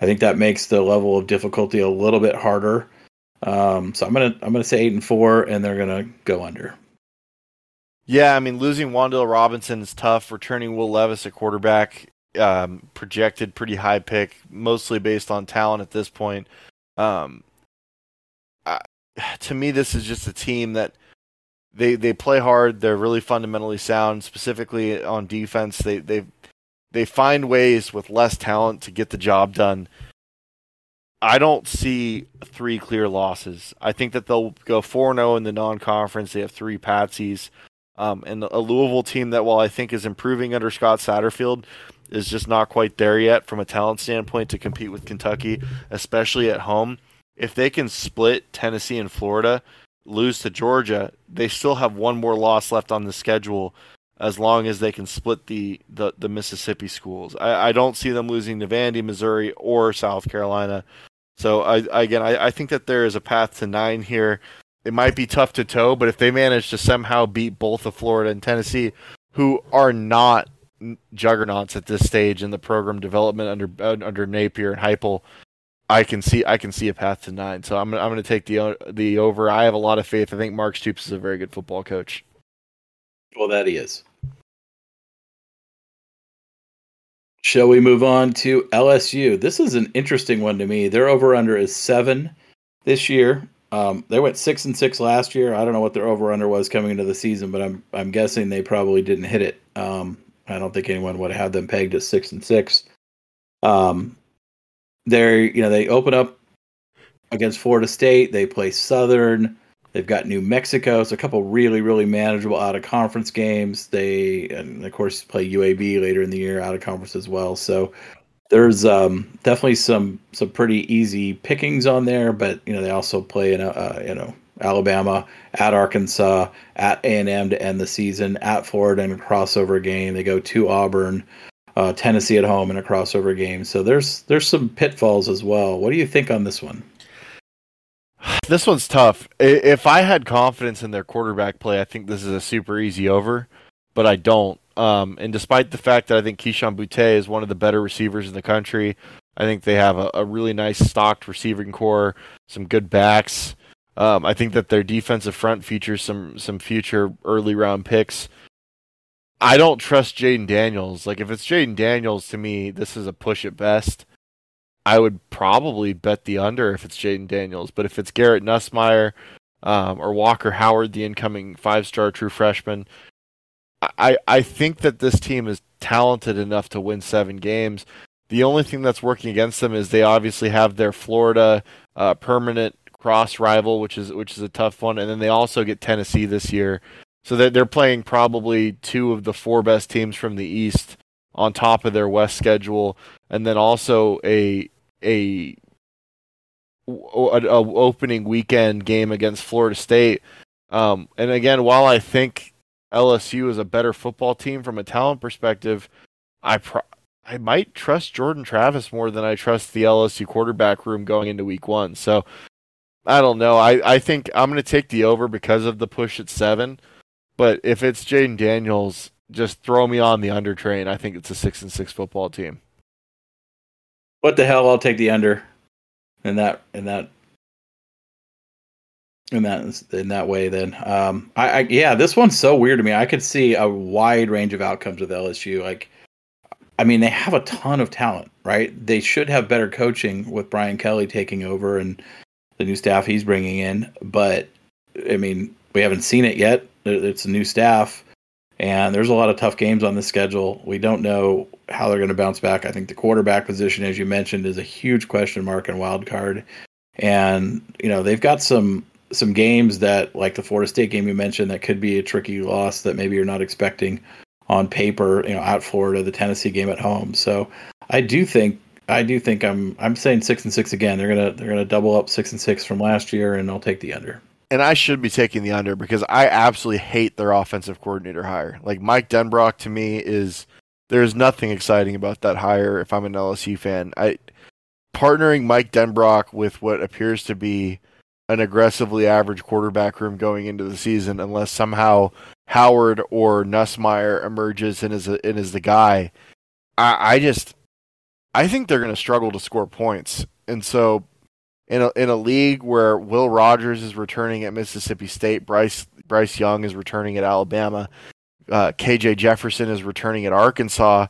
I think that makes the level of difficulty a little bit harder. Um, so I'm gonna I'm gonna say eight and four, and they're gonna go under. Yeah, I mean losing Wan'Dale Robinson is tough. Returning Will Levis at quarterback, um, projected pretty high pick, mostly based on talent at this point. Um, I, to me, this is just a team that they they play hard. They're really fundamentally sound, specifically on defense. They they they find ways with less talent to get the job done. I don't see three clear losses. I think that they'll go 4 0 in the non conference. They have three patsies. Um, and a Louisville team that, while I think is improving under Scott Satterfield, is just not quite there yet from a talent standpoint to compete with Kentucky, especially at home. If they can split Tennessee and Florida, lose to Georgia, they still have one more loss left on the schedule as long as they can split the, the, the Mississippi schools. I, I don't see them losing to Vandy, Missouri, or South Carolina. So I, again, I, I think that there is a path to nine here it might be tough to toe, but if they manage to somehow beat both of Florida and Tennessee, who are not juggernauts at this stage in the program development under uh, under Napier and Heupel, I can see I can see a path to nine. So I'm I'm going to take the uh, the over. I have a lot of faith. I think Mark Stoops is a very good football coach. Well, that he is. Shall we move on to LSU? This is an interesting one to me. Their over under is seven this year. Um, they went six and six last year. I don't know what their over under was coming into the season, but I'm I'm guessing they probably didn't hit it. Um, I don't think anyone would have them pegged at six and six. Um, they're you know they open up against Florida State. They play Southern. They've got New Mexico. So a couple really really manageable out of conference games. They and of course play UAB later in the year out of conference as well. So there's um, definitely some some pretty easy pickings on there, but you know they also play in a, uh, you know Alabama at Arkansas at A and M to end the season at Florida in a crossover game. They go to Auburn, uh, Tennessee at home in a crossover game. So there's there's some pitfalls as well. What do you think on this one? This one's tough. If I had confidence in their quarterback play, I think this is a super easy over, but I don't. Um, and despite the fact that I think Kayshon Boutte is one of the better receivers in the country, I think they have a, a really nice stocked receiving core, some good backs. Um, I think that their defensive front features some some future early round picks. I don't trust Jayden Daniels. Like if it's Jayden Daniels, to me, this is a push at best. I would probably bet the under if it's Jayden Daniels, but if it's Garrett Nussmeier um, or Walker Howard, the incoming five star true freshman, I, I think that this team is talented enough to win seven games. The only thing that's working against them is they obviously have their Florida uh, permanent cross rival, which is which is a tough one, and then they also get Tennessee this year, so that they're playing probably two of the four best teams from the East on top of their West schedule, and then also a a, a, a opening weekend game against Florida State. Um, and again, while I think LSU is a better football team from a talent perspective, I pro- I might trust Jordan Travis more than I trust the LSU quarterback room going into week one. So I don't know. I, I think I'm going to take the over because of the push at seven. But if it's Jayden Daniels, just throw me on the under train. I think it's a six and six football team. What the hell? I'll take the under. In that in that in that in that way then. Um I, I, yeah this one's so weird to me. I could see a wide range of outcomes with lsu like i mean they have a ton of talent right? They should have better coaching with brian kelly taking over and the new staff he's bringing in but i mean we haven't seen it yet. It's a new staff and there's a lot of tough games on the schedule we don't know how they're going to bounce back i think the quarterback position as you mentioned is a huge question mark and wild card and you know they've got some some games that, like the Florida State game you mentioned, that could be a tricky loss that maybe you're not expecting on paper. You know, at Florida, the Tennessee game at home. So I do think I do think I'm I'm saying six and six again. They're gonna they're gonna double up six and six from last year, and I'll take the under. And I should be taking the under because I absolutely hate their offensive coordinator hire. Like Mike Denbrock to me is there's nothing exciting about that hire. If I'm an LSU fan, I partnering Mike Denbrock with what appears to be an aggressively average quarterback room going into the season, unless somehow Howard or Nussmeier emerges and is a, and is the guy. I, I just I think they're going to struggle to score points, and so in a in a league where Will Rogers is returning at Mississippi State, Bryce Bryce Young is returning at Alabama, uh, KJ Jefferson is returning at Arkansas.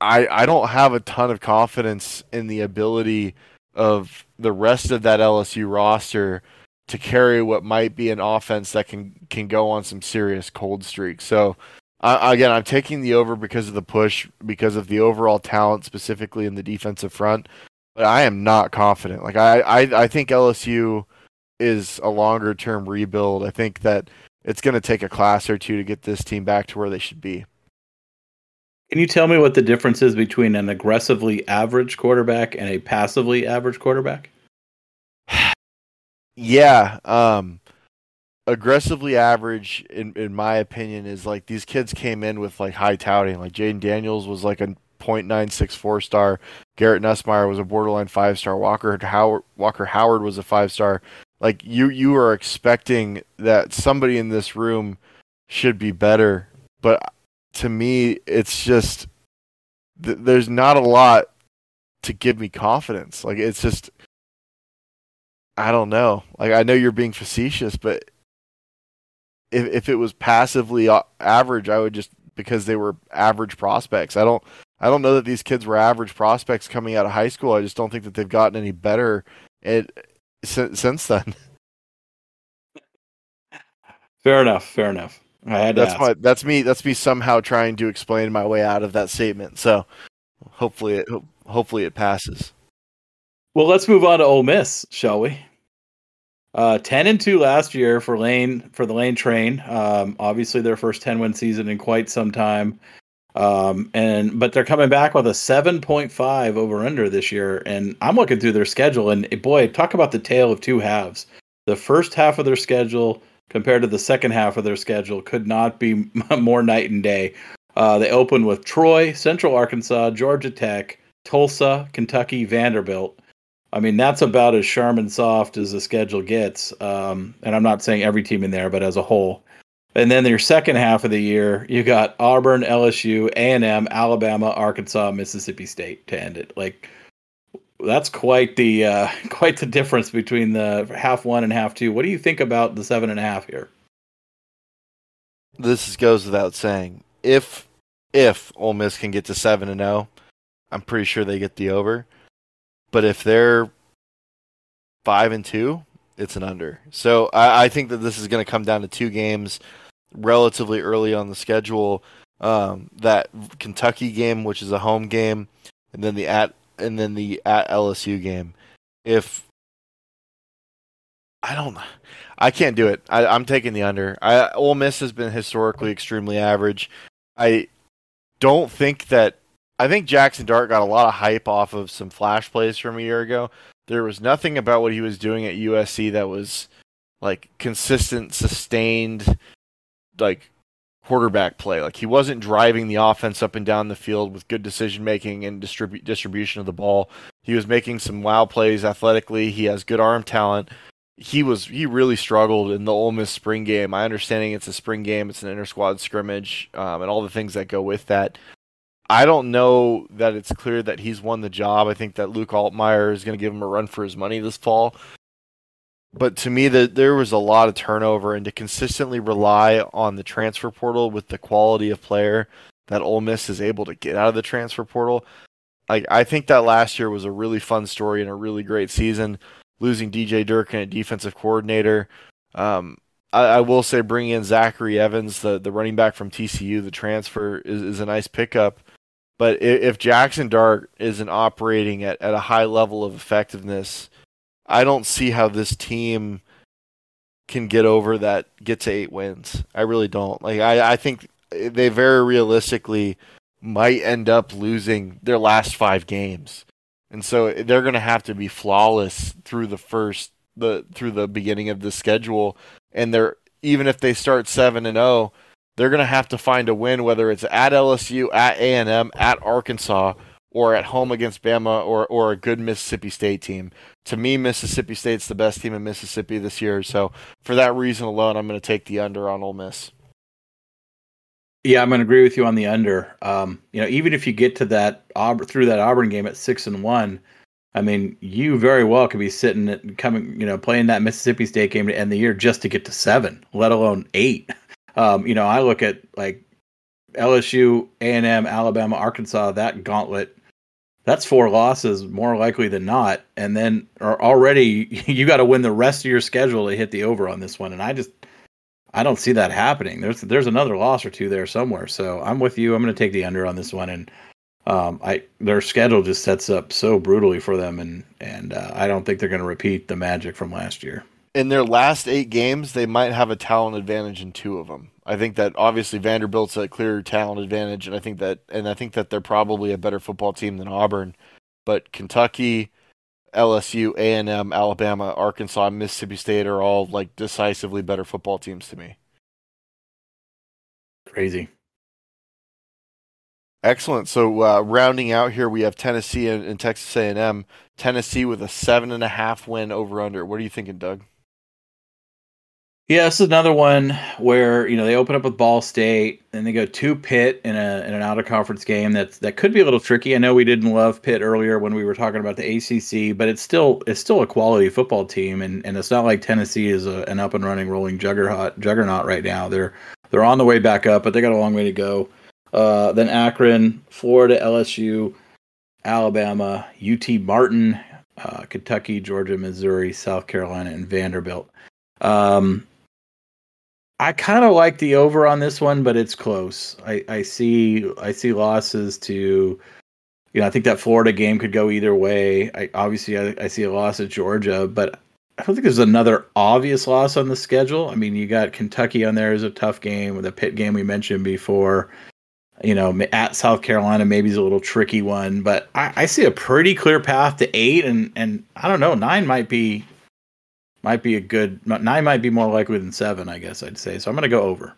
I I don't have a ton of confidence in the ability of the rest of that LSU roster to carry what might be an offense that can can go on some serious cold streaks. So uh, again, I'm taking the over because of the push, because of the overall talent, specifically in the defensive front. But I am not confident. Like I, I, I think LSU is a longer term rebuild. I think that it's going to take a class or two to get this team back to where they should be. Can you tell me what the difference is between an aggressively average quarterback and a passively average quarterback? yeah, um, aggressively average, in in my opinion, is like these kids came in with like high touting. Like Jayden Daniels was like a .964 star. Garrett Nussmeier was a borderline five star. Walker Howard Walker Howard was a five star. Like you you are expecting that somebody in this room should be better, but to me, it's just th- there's not a lot to give me confidence. Like it's just I don't know. Like I know you're being facetious, but if if it was passively average, I would just because they were average prospects. I don't I don't know that these kids were average prospects coming out of high school. I just don't think that they've gotten any better it since, since then. Fair enough. Fair enough. I had that's my that's me that's me somehow trying to explain my way out of that statement. So hopefully it hopefully it passes. Well, let's move on to Ole Miss, shall we? Uh, ten and two last year for Lane for the Lane Train. Um, obviously, their first ten win season in quite some time. Um, and but they're coming back with a seven point five over under this year. And I'm looking through their schedule, and boy, talk about the tale of two halves. The first half of their schedule compared to the second half of their schedule could not be more night and day. Uh, they open with Troy, Central Arkansas, Georgia Tech, Tulsa, Kentucky, Vanderbilt. I mean, that's about as Charmin soft as the schedule gets. Um, and I'm not saying every team in there, but as a whole. And then your second half of the year, you got Auburn, LSU, A&M, Alabama, Arkansas, Mississippi State to end it. Like that's quite the uh, quite the difference between the half one and half two. What do you think about the seven and a half here? This goes without saying. If if Ole Miss can get to seven and zero, oh, I'm pretty sure they get the over. But if they're five and two, it's an under. So I, I think that this is going to come down to two games relatively early on the schedule. Um, that Kentucky game, which is a home game, and then the at and then the at LSU game. If I don't, I can't do it. I, am taking the under. I, Ole Miss has been historically extremely average. I don't think that. I think Jackson Dart got a lot of hype off of some flash plays from a year ago. There was nothing about what he was doing at USC that was like consistent, sustained, like quarterback play. Like he wasn't driving the offense up and down the field with good decision making and distribu- distribution of the ball. He was making some wow plays athletically. He has good arm talent. He was he really struggled in the Ole Miss spring game. My understanding it's a spring game, it's an inter squad scrimmage, um, and all the things that go with that. I don't know that it's clear that he's won the job. I think that Luke Altmyer is going to give him a run for his money this fall but to me that there was a lot of turnover and to consistently rely on the transfer portal with the quality of player that Ole Miss is able to get out of the transfer portal. Like I think that last year was a really fun story and a really great season. Losing DJ Durkin a defensive coordinator. Um, I, I, will say bringing in Zachary Evans, the, the running back from TCU, the transfer is, is a nice pickup. But if, if Jackson Dart isn't operating at, at a high level of effectiveness, I don't see how this team can get over that get to eight wins. I really don't. Like I, I think they very realistically might end up losing their last five games. And so they're going to have to be flawless through the first the through the beginning of the schedule and they're even if they start 7 and 0, they're going to have to find a win whether it's at LSU, at A&M, at Arkansas or at home against Bama or or a good Mississippi State team. To me, Mississippi State's the best team in Mississippi this year. So for that reason alone, I'm going to take the under on Ole Miss. Yeah, I'm going to agree with you on the under. Um, you know, even if you get to that through that Auburn game at six and one, I mean, you very well could be sitting at coming, you know, playing that Mississippi State game to end the year just to get to seven, let alone eight. Um, you know, I look at like LSU, A and M, Alabama, Arkansas, that gauntlet that's four losses more likely than not. And then or already you got to win the rest of your schedule to hit the over on this one. And I just I don't see that happening. There's there's another loss or two there somewhere. So I'm with you. I'm going to take the under on this one. And um, I their schedule just sets up so brutally for them, and and uh, I don't think they're going to repeat the magic from last year. In their last eight games, they might have a talent advantage in two of them. I think that obviously Vanderbilt's a clear talent advantage, and I think that and I think that they're probably a better football team than Auburn. But Kentucky, LSU, A and M, Alabama, Arkansas, Mississippi State are all like decisively better football teams to me. Crazy. Excellent. So uh, rounding out here, we have Tennessee and, and Texas A and M. Tennessee with a seven and a half win over under. What are you thinking, Doug? Yeah, this is another one where you know they open up with Ball State, and they go to Pitt in a in an out of conference game that's that could be a little tricky. I know we didn't love Pitt earlier when we were talking about the ACC, but it's still it's still a quality football team, and, and it's not like Tennessee is a, an up and running rolling juggernaut juggernaut right now. They're they're on the way back up, but they got a long way to go. Uh, then Akron, Florida, LSU, Alabama, UT Martin, uh, Kentucky, Georgia, Missouri, South Carolina, and Vanderbilt. Um, I kind of like the over on this one, but it's close. I, I see I see losses to, you know, I think that Florida game could go either way. I obviously I, I see a loss at Georgia, but I don't think there's another obvious loss on the schedule. I mean, you got Kentucky on there is a tough game with a Pitt game we mentioned before. You know, at South Carolina maybe is a little tricky one, but I, I see a pretty clear path to eight, and and I don't know, nine might be might be a good nine might be more likely than seven i guess i'd say. So i'm going to go over.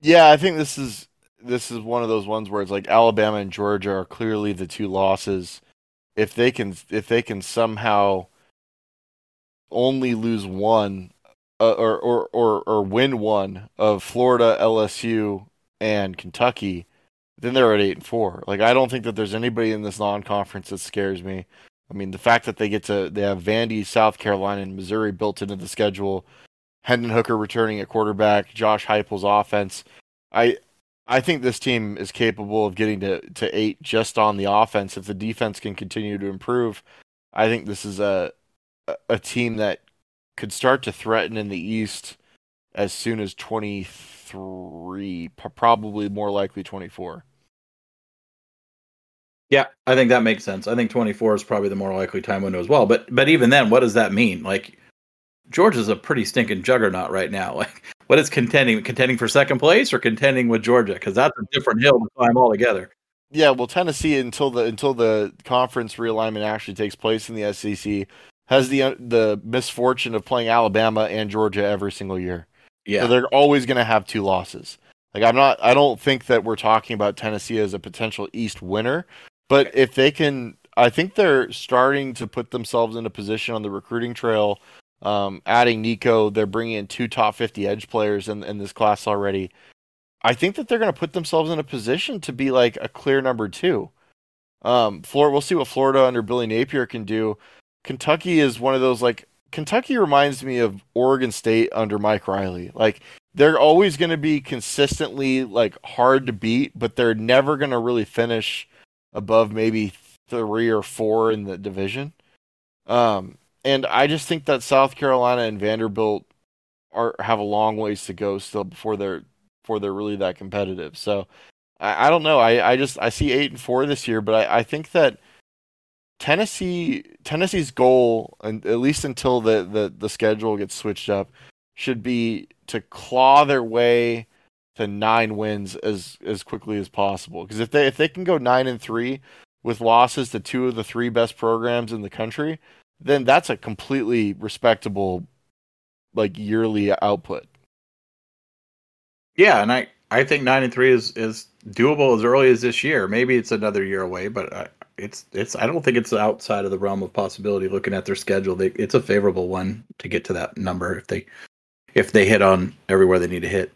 Yeah i think this is this is one of those ones where it's like alabama and georgia are clearly the two losses. If they can if they can somehow only lose one uh, or, or or or win one of florida lsu and kentucky then they're at eight and four. Like i don't think that there's anybody in this non-conference that scares me I mean, the fact that they get to they have Vandy, South Carolina, and Missouri built into the schedule. Hendon Hooker returning at quarterback, Josh Heupel's offense. I I think this team is capable of getting to, to eight just on the offense. If the defense can continue to improve, I think this is a a team that could start to threaten in the East as soon as 23, probably more likely 24. Yeah, I think that makes sense. I think 24 is probably the more likely time window as well. But but even then, what does that mean? Like Georgia's a pretty stinking juggernaut right now. Like what is contending? Contending for second place or contending with Georgia? Because that's a different hill to climb altogether. Yeah, well, Tennessee until the until the conference realignment actually takes place in the SEC has the uh, the misfortune of playing Alabama and Georgia every single year. Yeah, so they're always going to have two losses. Like I'm not. I don't think that we're talking about Tennessee as a potential East winner. But if they can, I think they're starting to put themselves in a position on the recruiting trail. Um, adding Nico, they're bringing in two top 50 edge players in, in this class already. I think that they're going to put themselves in a position to be like a clear number two. Um, Florida, we'll see what Florida under Billy Napier can do. Kentucky is one of those like Kentucky reminds me of Oregon State under Mike Riley. Like they're always going to be consistently like hard to beat, but they're never going to really finish above maybe three or four in the division. Um, and I just think that South Carolina and Vanderbilt are have a long ways to go still before they're before they're really that competitive. So I, I don't know. I, I just I see eight and four this year, but I, I think that Tennessee Tennessee's goal, and at least until the, the, the schedule gets switched up, should be to claw their way to nine wins as as quickly as possible. Because if they if they can go nine and three with losses to two of the three best programs in the country, then that's a completely respectable like yearly output. Yeah, and I I think nine and three is is doable as early as this year. Maybe it's another year away, but I, it's it's I don't think it's outside of the realm of possibility. Looking at their schedule, they, it's a favorable one to get to that number if they if they hit on everywhere they need to hit.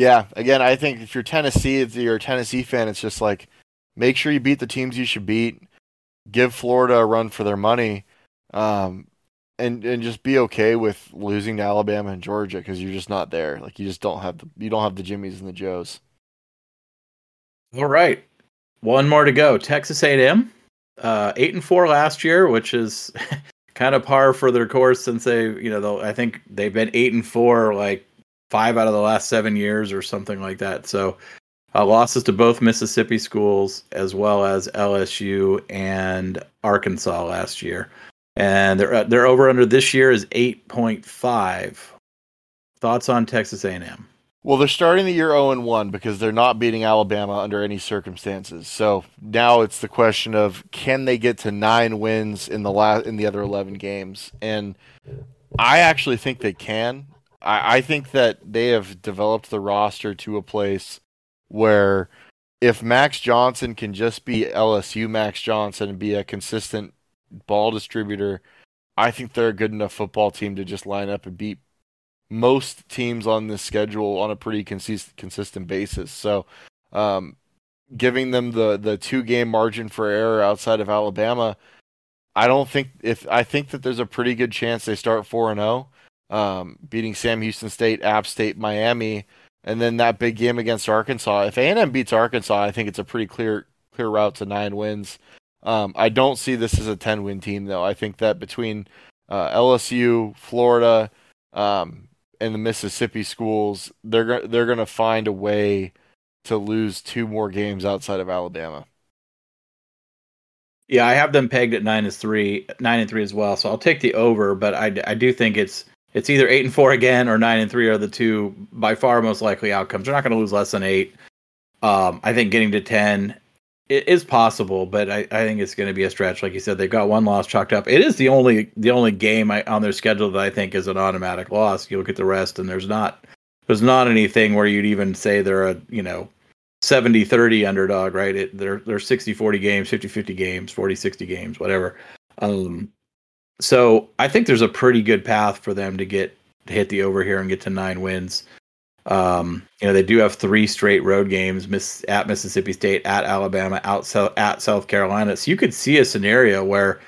Yeah, again, I think if you're Tennessee, if you're a Tennessee fan, it's just like make sure you beat the teams you should beat. Give Florida a run for their money, um, and and just be okay with losing to Alabama and Georgia because you're just not there. Like you just don't have the you don't have the Jimmies and the Joes. All right, one more to go. Texas A&M, uh, eight and four last year, which is kind of par for their course since they, you know, I think they've been eight and four like five out of the last seven years or something like that. So uh, losses to both Mississippi schools as well as LSU and Arkansas last year, and their uh, their over under this year is eight point five. Thoughts on Texas A&M? Well, they're starting the year 0 and 1 because they're not beating Alabama under any circumstances. So now it's the question of can they get to nine wins in the last in the other 11 games? And I actually think they can. I, I think that they have developed the roster to a place where if Max Johnson can just be LSU Max Johnson and be a consistent ball distributor, I think they're a good enough football team to just line up and beat most teams on this schedule on a pretty consist- consistent basis. So, um, giving them the the two game margin for error outside of Alabama, I don't think if I think that there's a pretty good chance they start four and zero, oh, um, beating Sam Houston State, App State, Miami, and then that big game against Arkansas. If A and M beats Arkansas, I think it's a pretty clear clear route to nine wins. Um, I don't see this as a ten win team though. I think that between uh, LSU, Florida, um, and the Mississippi schools, they're they're going to find a way to lose two more games outside of Alabama. Yeah, I have them pegged at nine as three, nine and three as well. So I'll take the over, but I, I do think it's it's either eight and four again or nine and three are the two by far most likely outcomes. They're not going to lose less than eight. Um, I think getting to ten is possible, but I, I think it's going to be a stretch. Like you said, they've got one loss chalked up. It is the only the only game I, on their schedule that I think is an automatic loss. You look at the rest, and there's not there's not anything where you'd even say they're a you know 70-30 underdog, right? It, they're they're 60-40 games, 50-50 games, 40-60 games, whatever. Um, so I think there's a pretty good path for them to get to hit the over here and get to nine wins. Um, you know, they do have three straight road games: miss at Mississippi State, at Alabama, out at South Carolina. So you could see a scenario where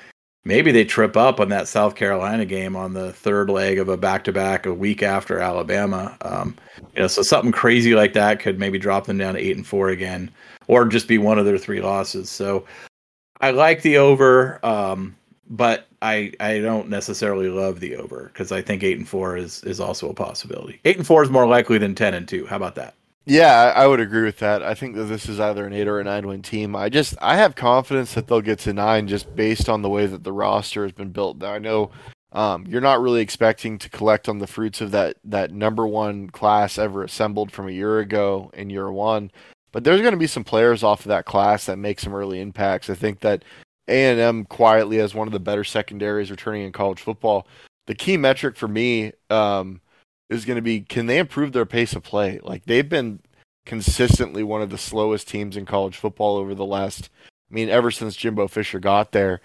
maybe they trip up on that South Carolina game on the third leg of a back-to-back a week after Alabama. Um, you know, so something crazy like that could maybe drop them down to eight and four again, or just be one of their three losses. So I like the over. Um, but I I don't necessarily love the over because I think eight and four is is also a possibility. Eight and four is more likely than ten and two. How about that? Yeah, I would agree with that. I think that this is either an eight or a nine win team. I just I have confidence that they'll get to nine just based on the way that the roster has been built. Now I know um, you're not really expecting to collect on the fruits of that that number one class ever assembled from a year ago in year one, but there's going to be some players off of that class that make some early impacts. I think that a&M quietly as one of the better secondaries returning in college football. The key metric for me um, is going to be can they improve their pace of play? Like they've been consistently one of the slowest teams in college football over the last, I mean, ever since Jimbo Fisher got there.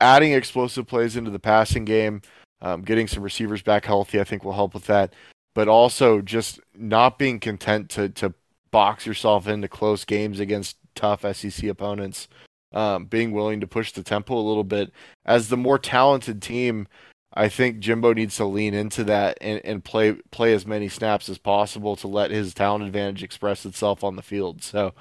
Adding explosive plays into the passing game, um, getting some receivers back healthy, I think will help with that. But also just not being content to to box yourself into close games against tough SEC opponents um, being willing to push the tempo a little bit. As the more talented team, I think Jimbo needs to lean into that and, and play play as many snaps as possible to let his talent advantage express itself on the field. So,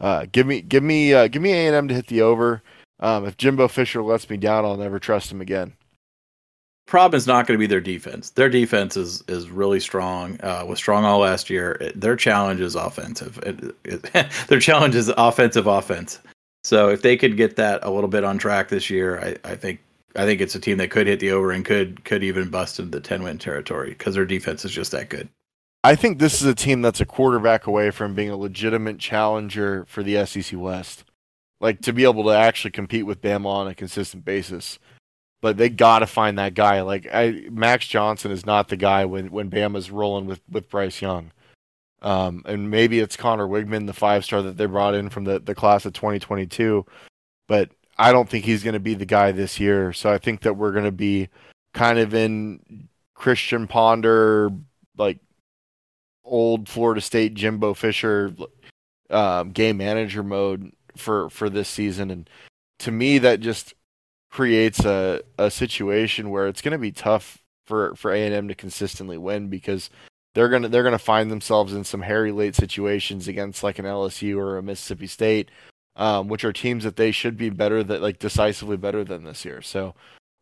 uh, give me give me uh, give me A and M to hit the over. Um, if Jimbo Fisher lets me down, I'll never trust him again. Problem is not going to be their defense. Their defense is is really strong. Uh, was strong all last year. Their challenge is offensive. It, it, their challenge is offensive offense. So if they could get that a little bit on track this year, I, I think I think it's a team that could hit the over and could could even bust into the ten win territory because their defense is just that good. I think this is a team that's a quarterback away from being a legitimate challenger for the SEC West. Like to be able to actually compete with Bama on a consistent basis. But they got to find that guy. Like I, Max Johnson is not the guy when when Bama's rolling with with Bryce Young. Um, and maybe it's Conner Weigman, the five star that they brought in from the, the class of 2022. But I don't think he's going to be the guy this year. So I think that we're going to be kind of in Christian Ponder, like old Florida State Jimbo Fisher um, game manager mode for for this season, and to me that just creates a a situation where it's going to be tough for for A and M to consistently win because they're gonna they're gonna find themselves in some hairy late situations against like an LSU or a Mississippi State, um, which are teams that they should be better that like decisively better than this year. So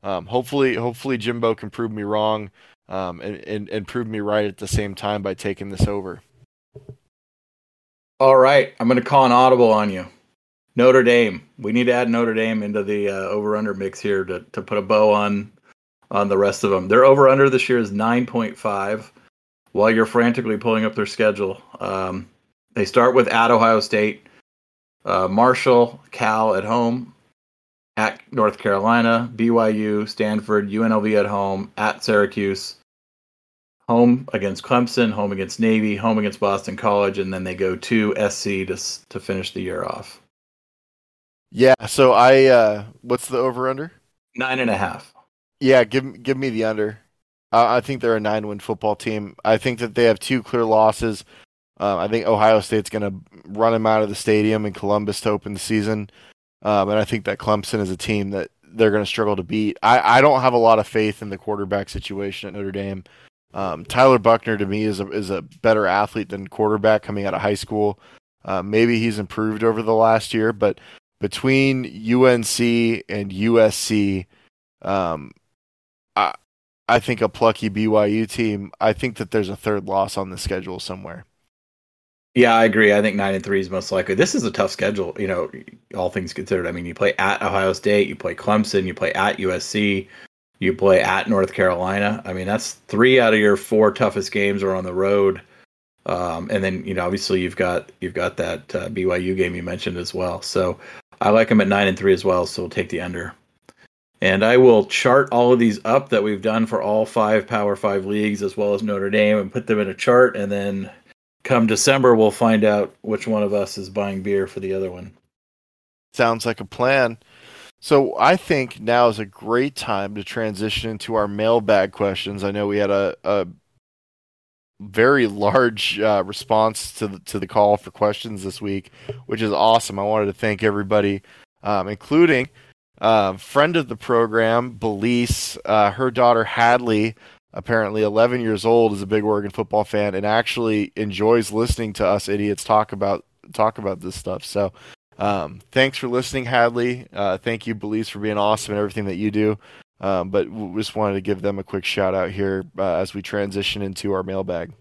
um, hopefully hopefully Jimbo can prove me wrong um, and, and, and prove me right at the same time by taking this over. All right, I'm to call an audible on you. Notre Dame. We need to add Notre Dame into the uh, over under mix here to, to put a bow on on the rest of them. Their over under this year is 9.5. While you're frantically pulling up their schedule, um, they start with at Ohio State, uh, Marshall, Cal at home, at North Carolina, BYU, Stanford, UNLV at home, at Syracuse, home against Clemson, home against Navy, home against Boston College, and then they go to SC to to finish the year off. Yeah. So I, uh, what's the over under? Nine and a half. Yeah. Give give me the under. Uh, I think they're a nine win football team. I think that they have two clear losses. Um, I think Ohio State's going to run them out of the stadium in Columbus to open the season. Um, and I think that Clemson is a team that they're going to struggle to beat. I, I don't have a lot of faith in the quarterback situation at Notre Dame. Um, Tyler Buckner to me is a is a better athlete than quarterback coming out of high school. Uh, maybe he's improved over the last year, but between UNC and USC, um, I think a plucky BYU team. I think that there's a third loss on the schedule somewhere. Yeah, I agree. I think nine and three is most likely. This is a tough schedule, you know, all things considered. I mean, you play at Ohio State, you play Clemson, you play at USC, you play at North Carolina. I mean, that's three out of your four toughest games are on the road. Um, and then you know, obviously, you've got you've got that uh, BYU game you mentioned as well. So I like them at nine and three as well. So we'll take the under. And I will chart all of these up that we've done for all five Power Five leagues as well as Notre Dame and put them in a chart, and then come December, we'll find out which one of us is buying beer for the other one. Sounds like a plan. So I think now is a great time to transition into our mailbag questions. I know we had a, a very large uh, response to the, to the call for questions this week, which is awesome. I wanted to thank everybody, um, including uh, friend of the program, Belize, uh, her daughter Hadley apparently 11 years old, is a big Oregon football fan and actually enjoys listening to us idiots talk about talk about this stuff. So, um, thanks for listening, Hadley. Uh, thank you, Belize, for being awesome and everything that you do. Um, but we just wanted to give them a quick shout out here uh, as we transition into our mailbag.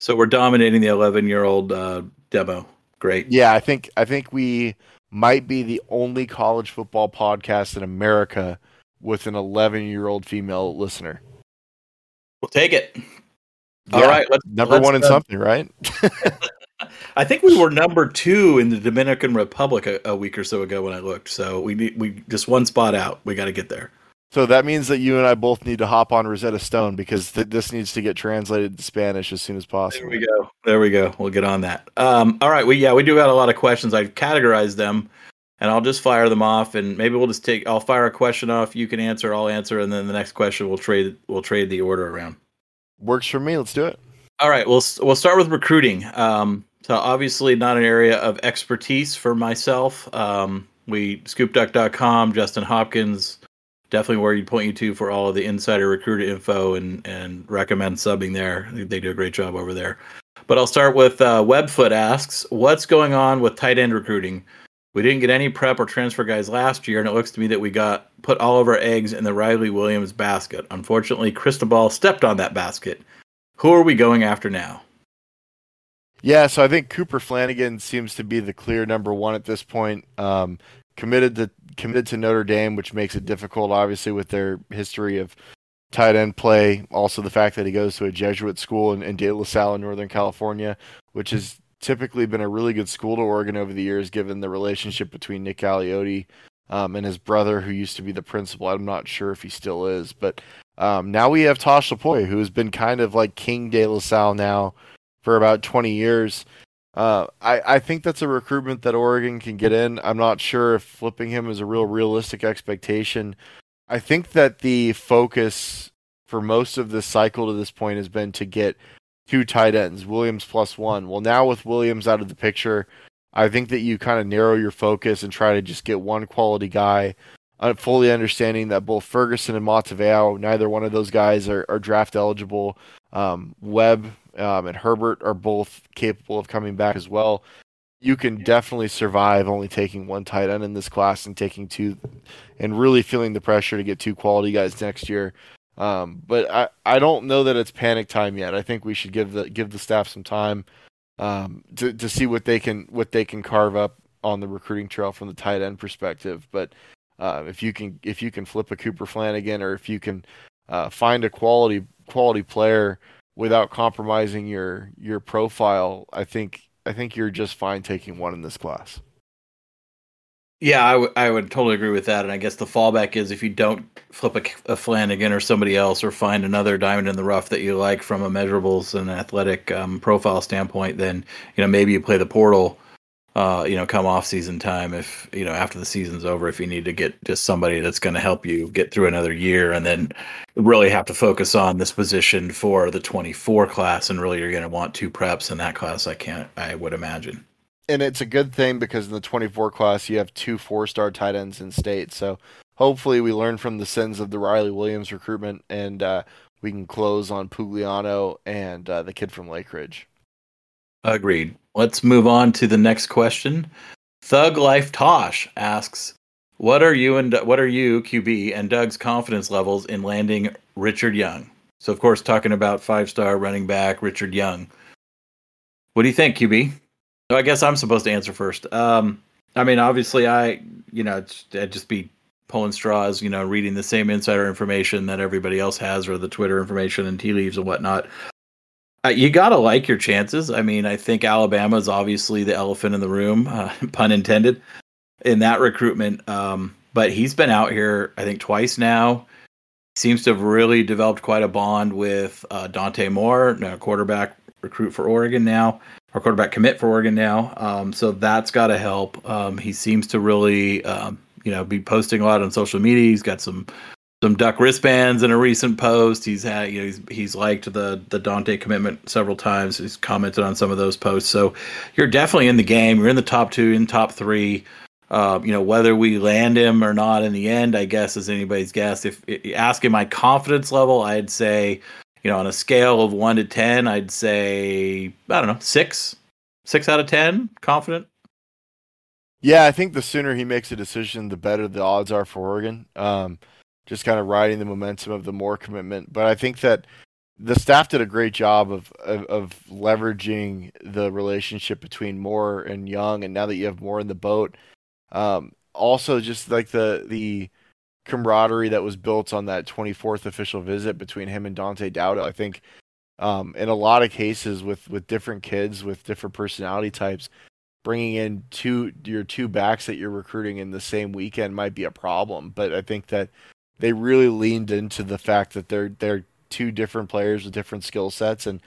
So we're dominating the 11 year old uh, demo. Great. Yeah, I think I think we might be the only college football podcast in America with an 11 year old female listener. We'll take it. Yeah, All right, let's, number let's, one in uh, something, right? I think we were number two in the Dominican Republic a, a, week or so ago when I looked. So we we just one spot out. We got to get there. So that means that you and I both need to hop on Rosetta Stone because th- this needs to get translated to Spanish as soon as possible. There we go. There we go. We'll get on that. Um, all right. We yeah we do got a lot of questions. I've categorized them, and I'll just fire them off, and maybe we'll just take. I'll fire a question off. You can answer. I'll answer, and then the next question we'll trade. We'll trade the order around. Works for me. Let's do it. All right. We'll we'll start with recruiting. Um, so obviously not an area of expertise for myself. Um, we scoopduck.com, Justin Hopkins, definitely where you'd point you to for all of the insider recruiter info and and recommend subbing there. They do a great job over there. But I'll start with uh, Webfoot asks, what's going on with tight end recruiting? We didn't get any prep or transfer guys last year, and it looks to me that we got put all of our eggs in the Riley Williams basket. Unfortunately, Cristobal stepped on that basket. Who are we going after now? Yeah, so I think Cooper Flanagan seems to be the clear number one at this point. Um, committed to committed to Notre Dame, which makes it difficult, obviously, with their history of tight end play. Also, the fact that he goes to a Jesuit school in, in De La Salle in Northern California, which has typically been a really good school to Oregon over the years, given the relationship between Nick Aliotti um, and his brother, who used to be the principal. I'm not sure if he still is, but um, now we have Tosh Lupoi, who has been kind of like King De La Salle now for about 20 years. Uh, I, I think that's a recruitment that Oregon can get in. I'm not sure if flipping him is a real realistic expectation. I think that the focus for most of this cycle to this point has been to get two tight ends, Williams plus one. Well, now with Williams out of the picture, I think that you kind of narrow your focus and try to just get one quality guy, uh, fully understanding that both Ferguson and Matavao, neither one of those guys are, are draft eligible. Um, Webb um, and Herbert are both capable of coming back as well. You can definitely survive only taking one tight end in this class and taking two, and really feeling the pressure to get two quality guys next year. Um, but I, I don't know that it's panic time yet. I think we should give the give the staff some time um, to to see what they can what they can carve up on the recruiting trail from the tight end perspective. But uh, if you can if you can flip a Cooper Flanagan or if you can uh, find a quality quality player without compromising your your profile, I think I think you're just fine taking one in this class. Yeah, I, w- I would totally agree with that. And I guess the fallback is if you don't flip a, a, Flanagan or somebody else or find another diamond in the rough that you like from a measurables and athletic um, profile standpoint, then, you know, maybe you play the portal uh, you know, come off season time if you know after the season's over, if you need to get just somebody that's going to help you get through another year, and then really have to focus on this position for the 24 class, and really you're going to want two preps in that class. I can't, I would imagine. And it's a good thing because in the 24 class you have two four-star tight ends in state, so hopefully we learn from the sins of the Riley Williams recruitment, and uh, we can close on Pugliano and uh, the kid from Lake Ridge. Agreed. Let's move on to the next question. Thug Life Tosh asks, "What are you and what are you QB and Doug's confidence levels in landing Richard Young?" So, of course, talking about five-star running back Richard Young. What do you think, QB? So I guess I'm supposed to answer first. Um, I mean, obviously, I you know I'd just be pulling straws, you know, reading the same insider information that everybody else has, or the Twitter information and tea leaves and whatnot. Uh, you got to like your chances. I mean, I think Alabama is obviously the elephant in the room, uh, pun intended, in that recruitment. Um, but he's been out here, I think, twice now. Seems to have really developed quite a bond with uh, Dante Moore, a quarterback recruit for Oregon now, or quarterback commit for Oregon now. Um, so that's got to help. Um, he seems to really, um, you know, be posting a lot on social media. He's got some some duck wristbands in a recent post. He's had you know he's he's liked the the Dante commitment several times. He's commented on some of those posts. So you're definitely in the game. You're in the top two, in top three. Uh, you know whether we land him or not in the end, I guess is anybody's guess. If, if asking my confidence level, I'd say you know on a scale of one to ten, I'd say I don't know six, six out of ten, confident. Yeah, I think the sooner he makes a decision, the better the odds are for Oregon. Um, just kind of riding the momentum of the more commitment. But I think that the staff did a great job of, of, of leveraging the relationship between Moore and Young, and now that you have Moore in the boat, um, also just like the the camaraderie that was built on that 24th official visit between him and Dante Dowdle. I think um, in a lot of cases with with different kids with different personality types, bringing in two your two backs that you're recruiting in the same weekend might be a problem. But I think that they really leaned into the fact that they're they're two different players with different skill sets and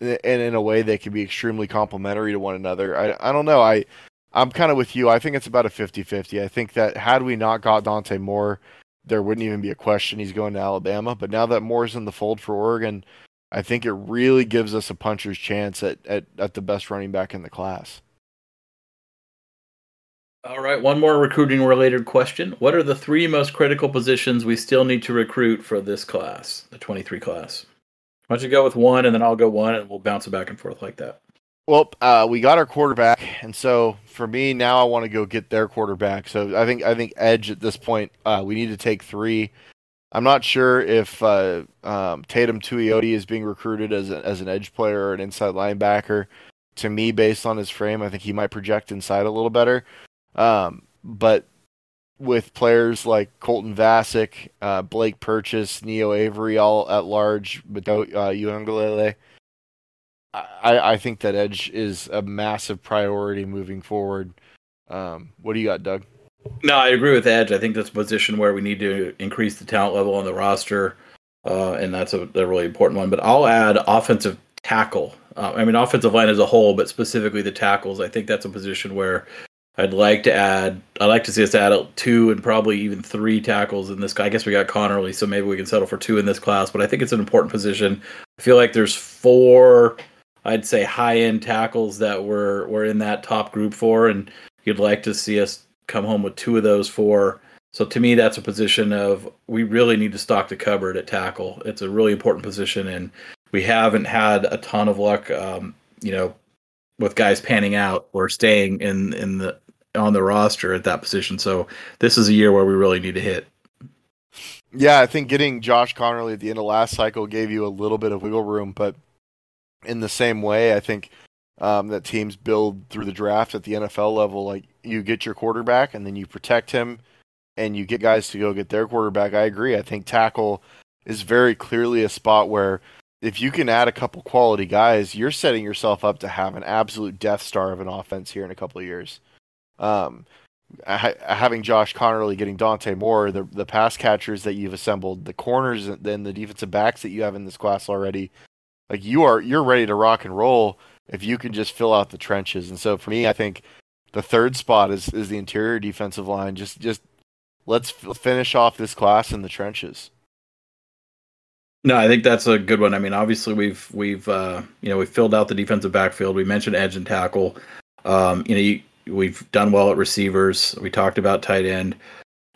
and in a way they can be extremely complementary to one another. I I don't know. I I'm kind of with you. I think it's about a 50-50. I think that had we not got Dante Moore, there wouldn't even be a question he's going to Alabama. But now that Moore's in the fold for Oregon, I think it really gives us a puncher's chance at, at, at the best running back in the class. All right, one more recruiting related question. What are the three most critical positions we still need to recruit for this class, the 23 class? Why don't you go with one and then I'll go one and we'll bounce it back and forth like that. Well, uh, we got our quarterback, and so for me now, I want to go get their quarterback. So I think I think edge at this point, uh, we need to take three. I'm not sure if uh, um, Tatum Tuioti is being recruited as a, as an edge player or an inside linebacker to me, based on his frame, I think he might project inside a little better. Um, but with players like Colton Vasek, uh, Blake Purchase, Neo Avery, all at large, but uh, Uiagalelei, I, I think that edge is a massive priority moving forward. Um, what do you got, Doug? No, I agree with Edge. I think that's a position where we need to increase the talent level on the roster, uh, and that's a, a, really important one. But I'll add offensive tackle. Uh, I mean, offensive line as a whole, but specifically the tackles. I think that's a position where I'd like to add. I'd like to see us add two and probably even three tackles in this. I guess we got Conerly, so maybe we can settle for two in this class. But I think it's an important position. I feel like there's four. I'd say high end tackles that we're we're in that top group for, and you'd like to see us come home with two of those four. So to me, that's a position of we really need to stock the cupboard at tackle. It's a really important position, and we haven't had a ton of luck, um, you know, with guys panning out or staying in in the on the roster at that position. So this is a year where we really need to hit. Yeah, I think getting Josh Conerly at the end of last cycle gave you a little bit of wiggle room, but in the same way, I think um, that teams build through the draft at the NFL level. Like you get your quarterback and then you protect him and you get guys to go get their quarterback. I agree. I think tackle is very clearly a spot where if you can add a couple quality guys, you're setting yourself up to have an absolute death star of an offense here in a couple of years. Um, having Josh Conerly getting Dante Moore, the the pass catchers that you've assembled, the corners, and then the defensive backs that you have in this class already, like you are, you're ready to rock and roll if you can just fill out the trenches. And so for me, I think the third spot is is the interior defensive line. Just just let's f- finish off this class in the trenches. No, I think that's a good one. I mean, obviously we've we've uh, you know we've filled out the defensive backfield. We mentioned edge and tackle. Um, you know, you, we've done well at receivers. We talked about tight end.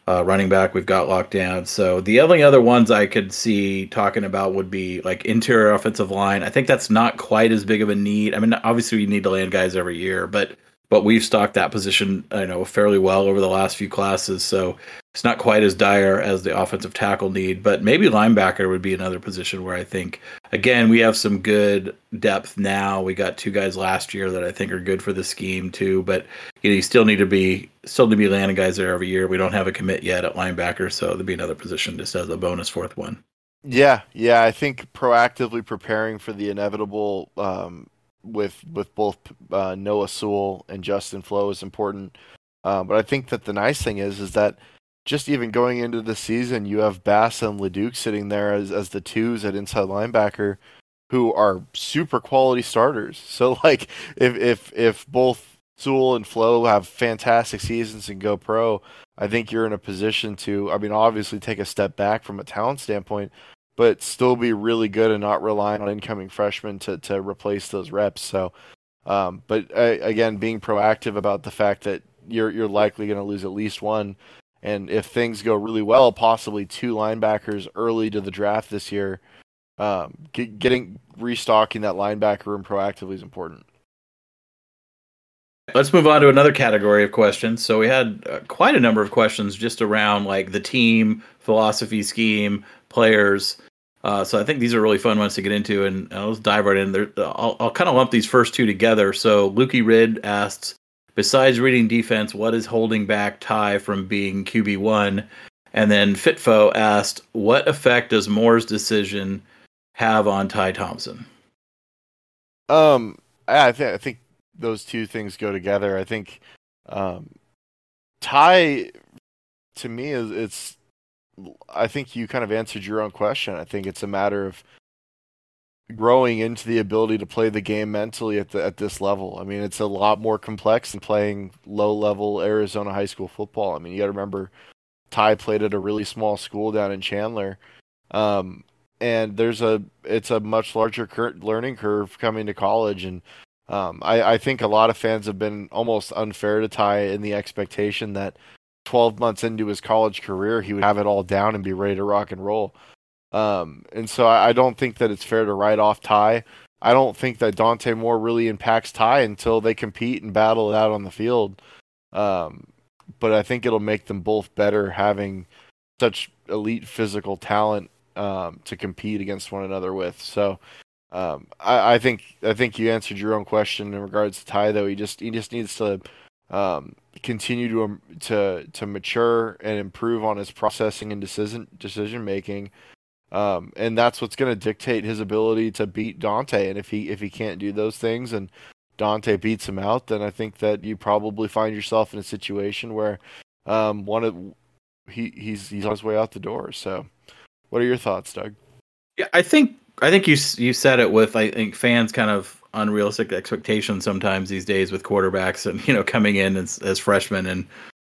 Uh, running back, we've got locked down. So the only other ones I could see talking about would be like interior offensive line. I think that's not quite as big of a need. I mean, obviously we need to land guys every year, but but we've stocked that position, I know, fairly well over the last few classes. So it's not quite as dire as the offensive tackle need, but maybe linebacker would be another position where I think again we have some good depth now. We got two guys last year that I think are good for the scheme too, but you know you still need to be still need to be landing guys there every year. We don't have a commit yet at linebacker, so there'd be another position just as a bonus fourth one. Yeah, yeah, I think proactively preparing for the inevitable um, with with both uh, Noah Sewell and Justin Flowe is important. Uh, but I think that the nice thing is is that just even going into the season, you have Bass and LaDuke sitting there as as the twos at inside linebacker, who are super quality starters. So like if if if both Sewell and Flowe have fantastic seasons and go pro, I think you're in a position to. I mean, obviously take a step back from a talent standpoint, but still be really good and not relying on incoming freshmen to to replace those reps. So. Um, but uh, again, being proactive about the fact that you're you're likely going to lose at least one and if things go really well, possibly two linebackers early to the draft this year. Um, get, getting restocking that linebacker room proactively is important. Let's move on to another category of questions. So we had uh, quite a number of questions just around like the team, philosophy, scheme, players. Uh, so I think these are really fun ones to get into, and uh, let's dive right in. There, I'll, I'll kind of lump these first two together. So Lukey Rid asks, besides reading defense, what is holding back Ty from being QB one? And then Fitfo asked, what effect does Moore's decision have on Ty Thompson? Um, I think I think those two things go together. I think um, Ty, to me, is it's. I think you kind of answered your own question. I think it's a matter of growing into the ability to play the game mentally at the at this level. I mean, it's a lot more complex than playing low level Arizona high school football. I mean, you got to remember Ty played at a really small school down in Chandler. Um, and there's a it's a much larger cur- learning curve coming to college and um, I, I think a lot of fans have been almost unfair to Ty in the expectation that 12 months into his college career he would have it all down and be ready to rock and roll. Um, and so I, I, don't think that it's fair to write off Ty. I don't think that Dante Moore really impacts Ty until they compete and battle it out on the field. Um, but I think it'll make them both better having such elite physical talent um, to compete against one another with. So Um, I, I, think I think you answered your own question in regards to Ty. Though he just he just needs to um, continue to um, to to mature and improve on his processing and decision decision making. Um, and that's what's going to dictate his ability to beat Dante. And if he if he can't do those things and Dante beats him out, then I think that you probably find yourself in a situation where um, one of he he's he's on his way out the door. So, what are your thoughts, Doug? Yeah, I think I think you you said it with I think fans kind of unrealistic expectations sometimes these days with quarterbacks and you know coming in as as freshmen and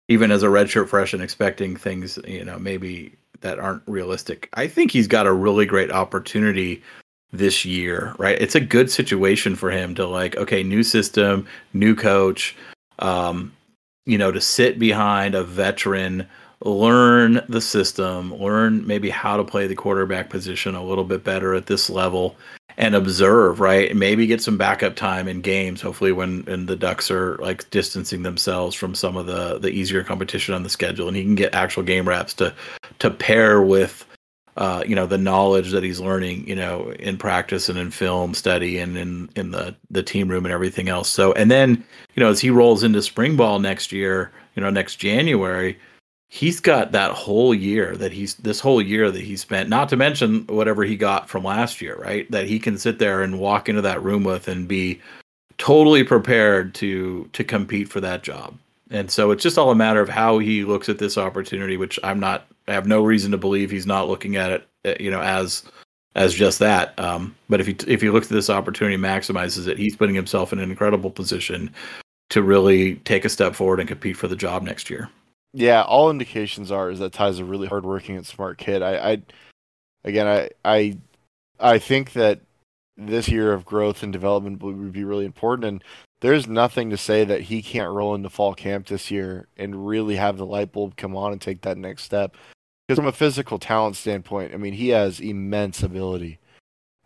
even as a redshirt freshman expecting things you know maybe that aren't realistic. I think he's got a really great opportunity this year, right? It's a good situation for him to like okay, new system, new coach, um, you know, to sit behind a veteran learn the system, learn maybe how to play the quarterback position a little bit better at this level and observe, right? Maybe get some backup time in games, hopefully when and the Ducks are like distancing themselves from some of the the easier competition on the schedule and he can get actual game reps to to pair with uh, you know the knowledge that he's learning you know in practice and in film study and in in the the team room and everything else so and then you know as he rolls into spring ball next year you know next january he's got that whole year that he's this whole year that he spent not to mention whatever he got from last year right? That he can sit there and walk into that room with and be totally prepared to to compete for that job. And so it's just all a matter of how he looks at this opportunity which i'm not i have no reason to believe he's not looking at it uh, you know as as just that. Um, but if he if he looks at this opportunity maximizes it he's putting himself in an incredible position to really take a step forward and compete for the job next year yeah, all indications are is that Ty's a really hardworking and smart kid. I, I again, I, I, I think that this year of growth and development would be really important. And there's nothing to say that he can't roll into fall camp this year and really have the light bulb come on and take that next step. Because from a physical talent standpoint, I mean, he has immense ability.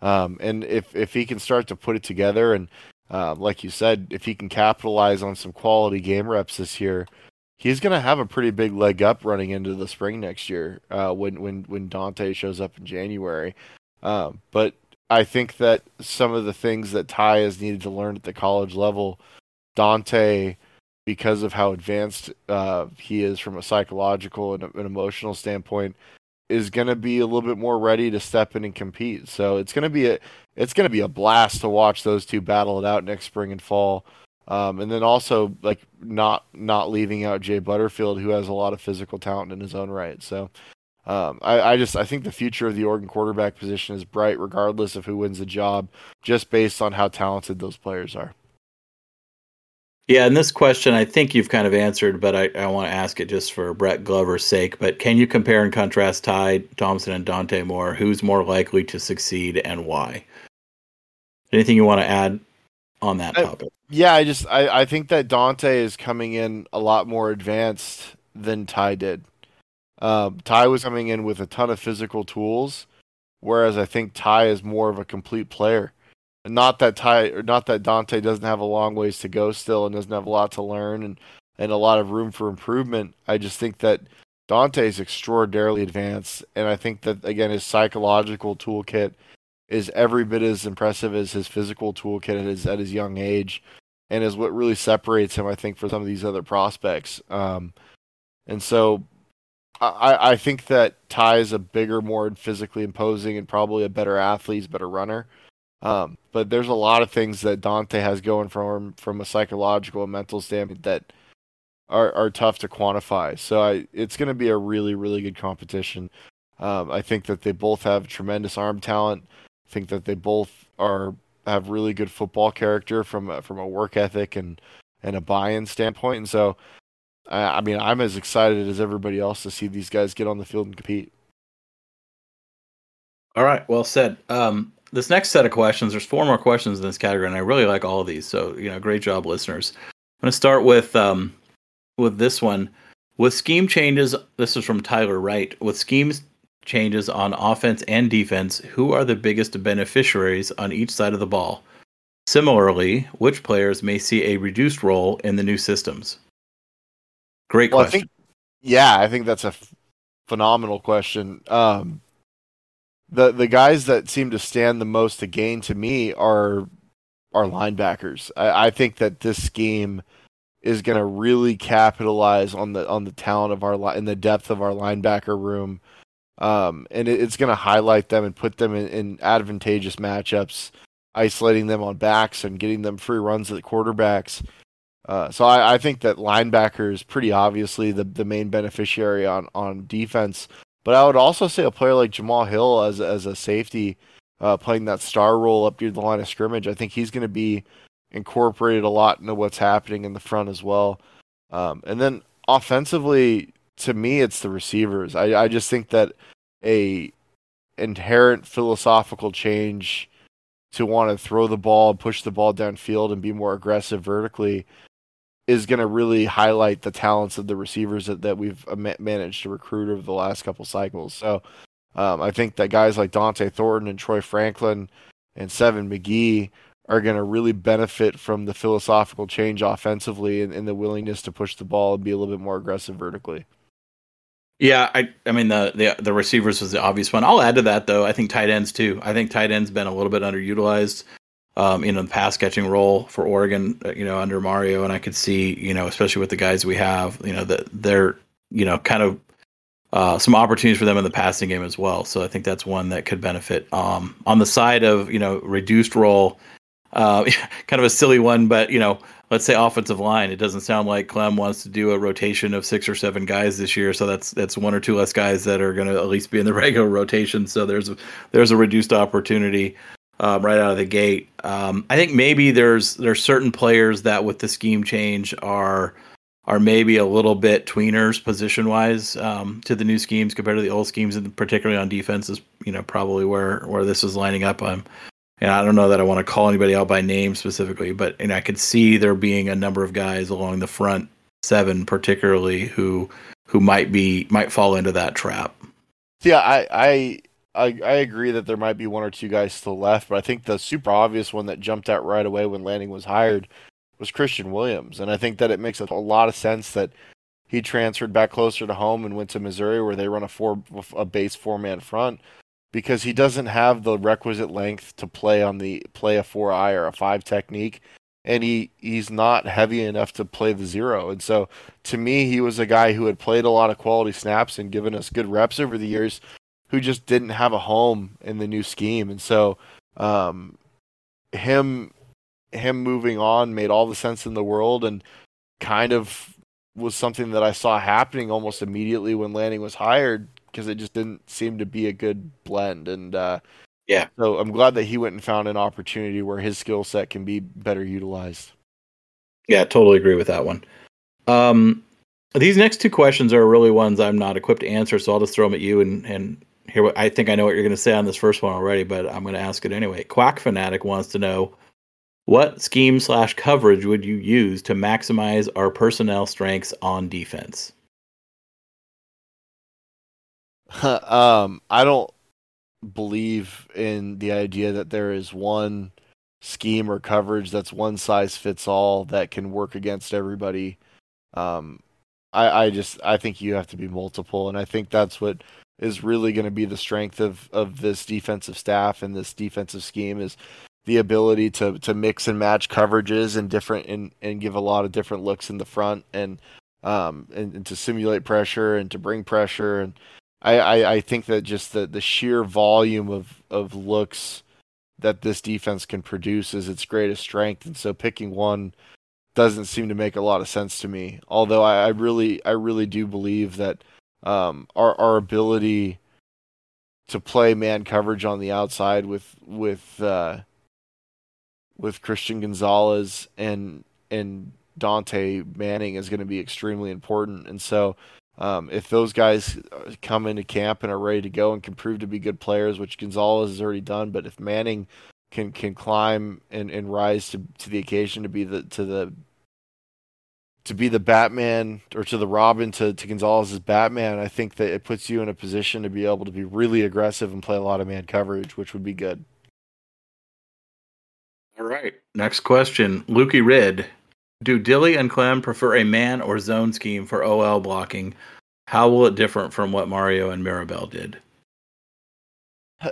Um, and if if he can start to put it together, and uh, like you said, if he can capitalize on some quality game reps this year, he's going to have a pretty big leg up running into the spring next year uh, when when when Dante shows up in January. Um, but I think that some of the things that Ty has needed to learn at the college level, Dante, because of how advanced uh, he is from a psychological and an emotional standpoint, is going to be a little bit more ready to step in and compete. So it's going to be a it's going to be a blast to watch those two battle it out next spring and fall. Um, and then also like not not leaving out Jay Butterfield, who has a lot of physical talent in his own right. So um, I, I, just I think the future of the Oregon quarterback position is bright, regardless of who wins the job, just based on how talented those players are. Yeah, and this question I think you've kind of answered, but I, I want to ask it just for Brett Glover's sake. But can you compare and contrast Ty Thompson and Dante Moore? Who's more likely to succeed and why? Anything you want to add on that topic. I, yeah, I just I, I think that Dante is coming in a lot more advanced than Ty did. Um, Ty was coming in with a ton of physical tools, whereas I think Ty is more of a complete player. Not that Ty, or not that Dante doesn't have a long ways to go still and doesn't have a lot to learn and and a lot of room for improvement. I just think that Dante is extraordinarily advanced, and I think that again his psychological toolkit is every bit as impressive as his physical toolkit at his at his young age, and is what really separates him, I think, from some of these other prospects. Um, and so, I I think that Ty is a bigger, more physically imposing, and probably a better athlete, better runner. Um, but there's a lot of things that Dante has going for him from a psychological and mental standpoint that are are tough to quantify. So I, it's going to be a really really good competition. Um, I think that they both have tremendous arm talent think that they both are have really good football character from a, from a work ethic and and a buy-in standpoint. And so, I, I mean, I'm as excited as everybody else to see these guys get on the field and compete. All right, well said. Um, this next set of questions, there's four more questions in this category, and I really like all of these. So, you know, great job, listeners. I'm going to start with um, with this one. With scheme changes, this is from Tyler Wright. With schemes changes on offense and defense, who are the biggest beneficiaries on each side of the ball? Similarly, which players may see a reduced role in the new systems? Great well, question. I think, yeah, I think that's a f- phenomenal question. Um, the the guys that seem to stand the most to gain to me are are linebackers. I, I think that this scheme is going to really capitalize on the on the talent of our in the depth of our linebacker room, um, and it, it's going to highlight them and put them in, in, advantageous matchups, isolating them on backs and getting them free runs at the quarterbacks. Uh, so I, I, think that linebacker is pretty obviously the the main beneficiary on on defense. But I would also say a player like Jamal Hill as as a safety, uh, playing that star role up near the line of scrimmage. I think he's going to be incorporated a lot into what's happening in the front as well. Um, and then offensively, to me, it's the receivers. I, I just think that a inherent philosophical change to want to throw the ball and push the ball downfield and be more aggressive vertically is going to really highlight the talents of the receivers that, that we've uh, managed to recruit over the last couple cycles. So um, I think that guys like Dont'e Thornton and Troy Franklin and Seven McGee are going to really benefit from the philosophical change offensively and, and, the willingness to push the ball and be a little bit more aggressive vertically. Yeah, I I mean the, the the receivers was the obvious one. I'll add to that though. I think tight ends too. I think tight ends been a little bit underutilized um, in the pass catching role for Oregon. Uh, you know, under Mario, and I could see you know especially with the guys we have, you know that they're you know kind of uh, some opportunities for them in the passing game as well. So I think that's one that could benefit. Um, on the side of you know reduced role, uh, kind of a silly one, but you know, let's say offensive line. It doesn't sound like Klemm wants to do a rotation of six or seven guys this year, so that's that's one or two less guys that are going to at least be in the regular rotation. So there's a, there's a reduced opportunity um, right out of the gate. Um, I think maybe there's there's certain players that with the scheme change are are maybe a little bit tweeners position wise um, to the new schemes compared to the old schemes, and particularly on defense is you know probably where where this is lining up. I'm and I don't know that I want to call anybody out by name specifically, but and I could see there being a number of guys along the front seven, particularly who who might be might fall into that trap. Yeah, I I I, I agree that there might be one or two guys still left, but I think the super obvious one that jumped out right away when Lanning was hired was Christian Williams, and I think that it makes a lot of sense that he transferred back closer to home and went to Missouri where they run a four a base four man front because he doesn't have the requisite length to play on the play a four eye or a five technique and he he's not heavy enough to play the zero. And so to me he was a guy who had played a lot of quality snaps and given us good reps over the years who just didn't have a home in the new scheme. And so um, him him moving on made all the sense in the world and kind of was something that I saw happening almost immediately when Lanning was hired because it just didn't seem to be a good blend. And uh, yeah, so I'm glad that he went and found an opportunity where his skill set can be better utilized. Yeah, totally agree with that one. Um, these next two questions are really ones I'm not equipped to answer, so I'll just throw them at you and and hear what I think I know what you're going to say on this first one already, but I'm going to ask it anyway. Quack fanatic wants to know what scheme slash coverage would you use to maximize our personnel strengths on defense? um, I don't believe in the idea that there is one scheme or coverage that's one size fits all that can work against everybody. Um, I, I just I think you have to be multiple, and I think that's what is really going to be the strength of of this defensive staff and this defensive scheme is the ability to to mix and match coverages and different and and give a lot of different looks in the front and um and, and to simulate pressure and to bring pressure and I, I, I think that just the, the sheer volume of, of looks that this defense can produce is its greatest strength. And so picking one doesn't seem to make a lot of sense to me. Although I, I really I really do believe that um, our our ability to play man coverage on the outside with with uh, with Christian Gonzalez and and Dontae Manning is going to be extremely important. And so um, if those guys come into camp and are ready to go and can prove to be good players, which Gonzalez has already done, but if Manning can can climb and, and rise to, to the occasion to be the to the to be the Batman or to the Robin to, to Gonzalez's Batman, I think that it puts you in a position to be able to be really aggressive and play a lot of man coverage, which would be good. All right. Next question. Lukey Red do Dilly and Klemm prefer a man or zone scheme for OL blocking? How will it differ from what Mario and Mirabal did?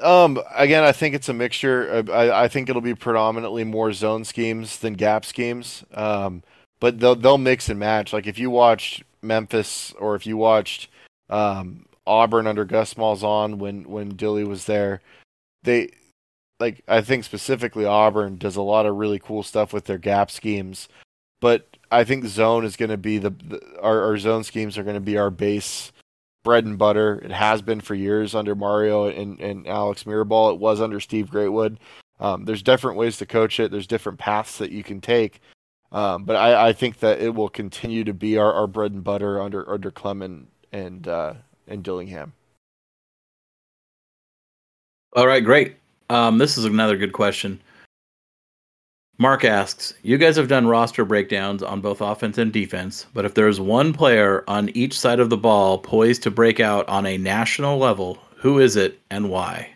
Um, again, I think it's a mixture. I, I think it'll be predominantly more zone schemes than gap schemes. Um, but they'll they'll mix and match. Like if you watched Memphis or if you watched um, Auburn under Gus Malzahn when when Dilly was there, they like I think specifically Auburn does a lot of really cool stuff with their gap schemes. But I think zone is going to be the, the our, our zone schemes are going to be our base bread and butter. It has been for years under Mario and, and Alex Mirabal. It was under Steve Greatwood. Um, there's different ways to coach it. There's different paths that you can take. Um, but I, I, think that it will continue to be our, our bread and butter under under Clement and uh, and Dillingham. All right, great. Um, this is another good question. Mark asks, You guys have done roster breakdowns on both offense and defense, but if there's one player on each side of the ball poised to break out on a national level, who is it and why?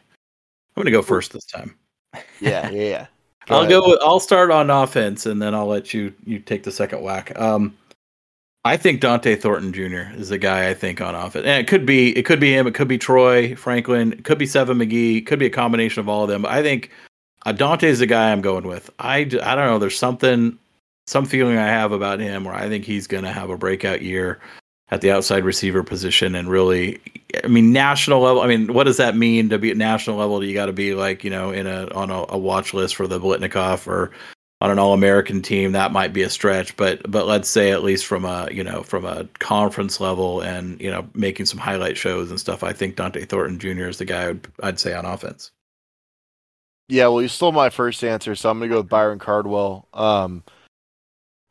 I'm going to go first this time. Yeah, yeah, yeah. Go I'll ahead. go. With, I'll start on offense, and then I'll let you you take the second whack. Um, I think Dont'e Thornton Jr. is the guy I think on offense, and it could be it could be him, it could be Troy Franklin, it could be Seven McGee, it could be a combination of all of them. But I think uh, Dont'e is the guy I'm going with. I I don't know. There's something some feeling I have about him where I think he's going to have a breakout year at the outside receiver position and really I mean national level I mean what does that mean to be at national level Do you got to be like you know in a on a, a watch list for the Biletnikoff or on an all-American team that might be a stretch but but let's say at least from a you know from a conference level and you know making some highlight shows and stuff I think Dont'e Thornton Jr. is the guy I'd, I'd say on offense. Yeah, well, you stole my first answer, so I'm going to go with Byron Cardwell. Um,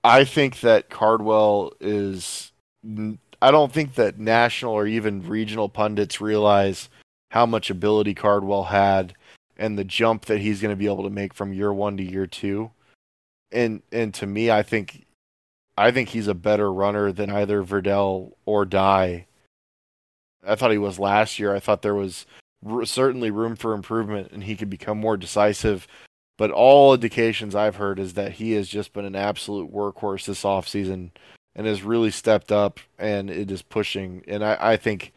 I think that Cardwell is I don't think that national or even regional pundits realize how much ability Cardwell had and the jump that he's going to be able to make from year 1 to year 2. And and to me I think I think he's a better runner than either Verdell or Dye. I thought he was last year. I thought there was r- certainly room for improvement and he could become more decisive. But all indications I've heard is that he has just been an absolute workhorse this offseason and has really stepped up and it is pushing. And I, I think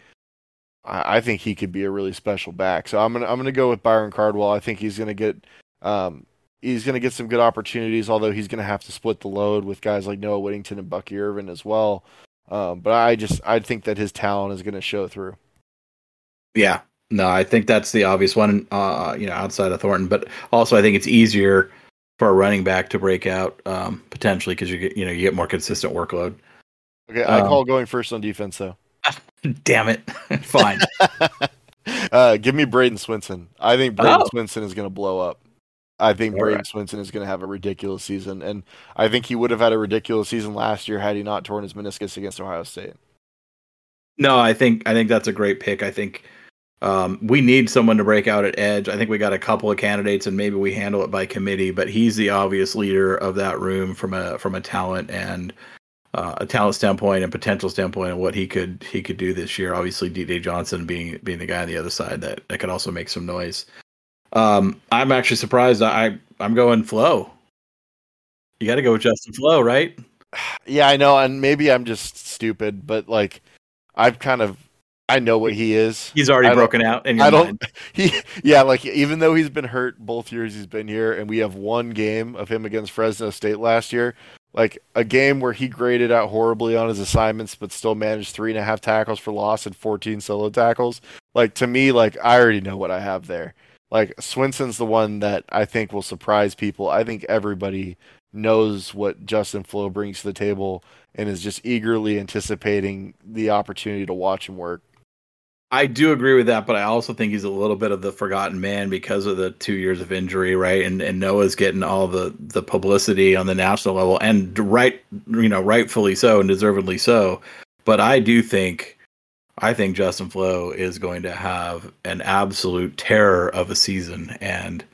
I, I think he could be a really special back. So I'm gonna I'm gonna go with Byron Cardwell. I think he's gonna get um, he's gonna get some good opportunities, although he's gonna have to split the load with guys like Noah Whittington and Bucky Irving as well. Um, but I just I think that his talent is gonna show through. Yeah, no, I think that's the obvious one. Uh, you know, outside of Thornton, but also I think it's easier for a running back to break out um, potentially because you get you know you get more consistent workload. Okay, I um, call going first on defense though. Damn it! Fine. uh, give me Bradyn Swinson. I think Bradyn oh. Swinson is going to blow up. I think Bradyn right. Swinson is going to have a ridiculous season, and I think he would have had a ridiculous season last year had he not torn his meniscus against Ohio State. No, I think I think that's a great pick. I think um, we need someone to break out at edge. I think we got a couple of candidates, and maybe we handle it by committee. But he's the obvious leader of that room from a from a talent and uh, a talent standpoint and potential standpoint of what he could he could do this year. Obviously, D.J. Johnson being being the guy on the other side that that could also make some noise. Um, I'm actually surprised. I I'm going Flowe. You got to go with Justin Flowe, right? Yeah, I know, and maybe I'm just stupid, but like I've kind of I know what he is. He's already broken out. I don't. Mind. He yeah, like even though he's been hurt both years he's been here, and we have one game of him against Fresno State last year, like a game where he graded out horribly on his assignments, but still managed three and a half tackles for loss and 14 solo tackles. Like to me, like I already know what I have there. Like Swinson's the one that I think will surprise people. I think everybody knows what Justin Flowe brings to the table and is just eagerly anticipating the opportunity to watch him work. I do agree with that, but I also think he's a little bit of the forgotten man because of the two years of injury, right? And and Noah's getting all the the publicity on the national level, and right, you know, rightfully so and deservedly so. But I do think, I think Justin Flowe is going to have an absolute terror of a season, and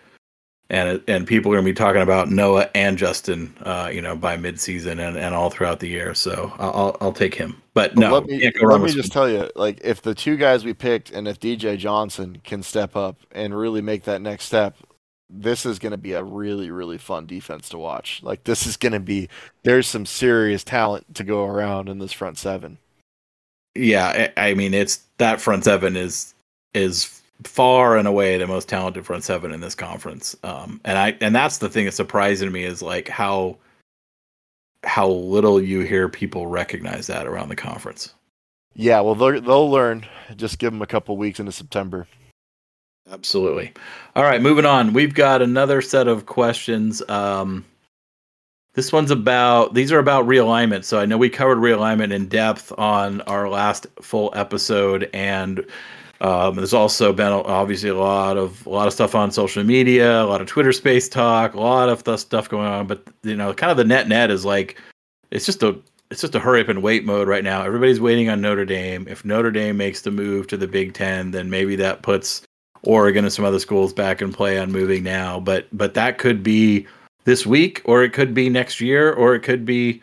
and and people are going to be talking about Noah and Justin, uh, you know, by midseason and, and all throughout the year. So I'll I'll take him. But, no, let me, let me just tell you, like if the two guys we picked and if DJ Johnson can step up and really make that next step, this is going to be a really really fun defense to watch. Like this is going to be there's some serious talent to go around in this front seven. Yeah, I mean it's that front seven is is far and away the most talented front seven in this conference. Um, and I and that's the thing that's surprising to me is like how how little you hear people recognize that around the conference. Yeah, well, they'll, they'll learn. Just give them a couple weeks into September. Absolutely. All right, moving on. We've got another set of questions. Um, this one's about these are about realignment. So I know we covered realignment in depth on our last full episode, and um, there's also been obviously a lot of a lot of stuff on social media, a lot of Twitter Space talk, a lot of stuff going on. But you know, kind of the net net is like it's just a it's just a hurry up and wait mode right now. Everybody's waiting on Notre Dame. If Notre Dame makes the move to the Big Ten, then maybe that puts Oregon and some other schools back in play on moving now. But but that could be this week, or it could be next year, or it could be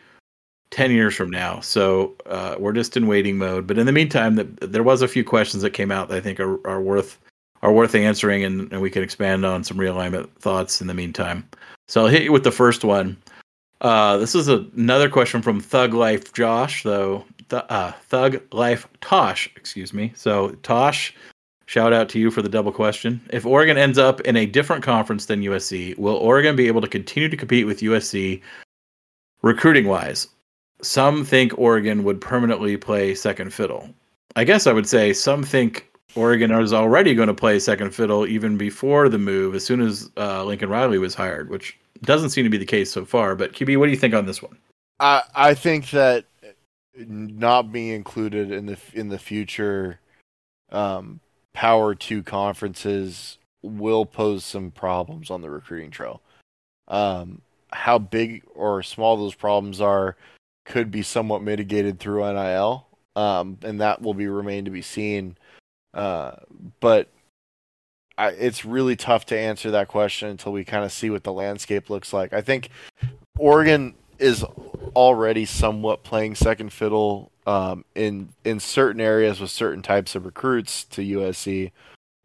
ten years from now. So uh, we're just in waiting mode. But in the meantime, the, there was a few questions that came out that I think are, are worth are worth answering, and, and we can expand on some realignment thoughts in the meantime. So I'll hit you with the first one. Uh, this is a, another question from Thug Life Josh, though. Th- uh, Thug Life Tosh, excuse me. So Tosh, shout out to you for the double question. If Oregon ends up in a different conference than USC, will Oregon be able to continue to compete with USC recruiting wise? Some think Oregon would permanently play second fiddle. I guess I would say some think Oregon is already going to play second fiddle even before the move, as soon as uh, Lincoln Riley was hired, which doesn't seem to be the case so far. But QB, what do you think on this one? I I think that not being included in the in the future um, Power Two conferences will pose some problems on the recruiting trail. Um, how big or small those problems are could be somewhat mitigated through NIL, um, and that will be remain to be seen. Uh, but I, it's really tough to answer that question until we kind of see what the landscape looks like. I think Oregon is already somewhat playing second fiddle um, in in certain areas with certain types of recruits to USC,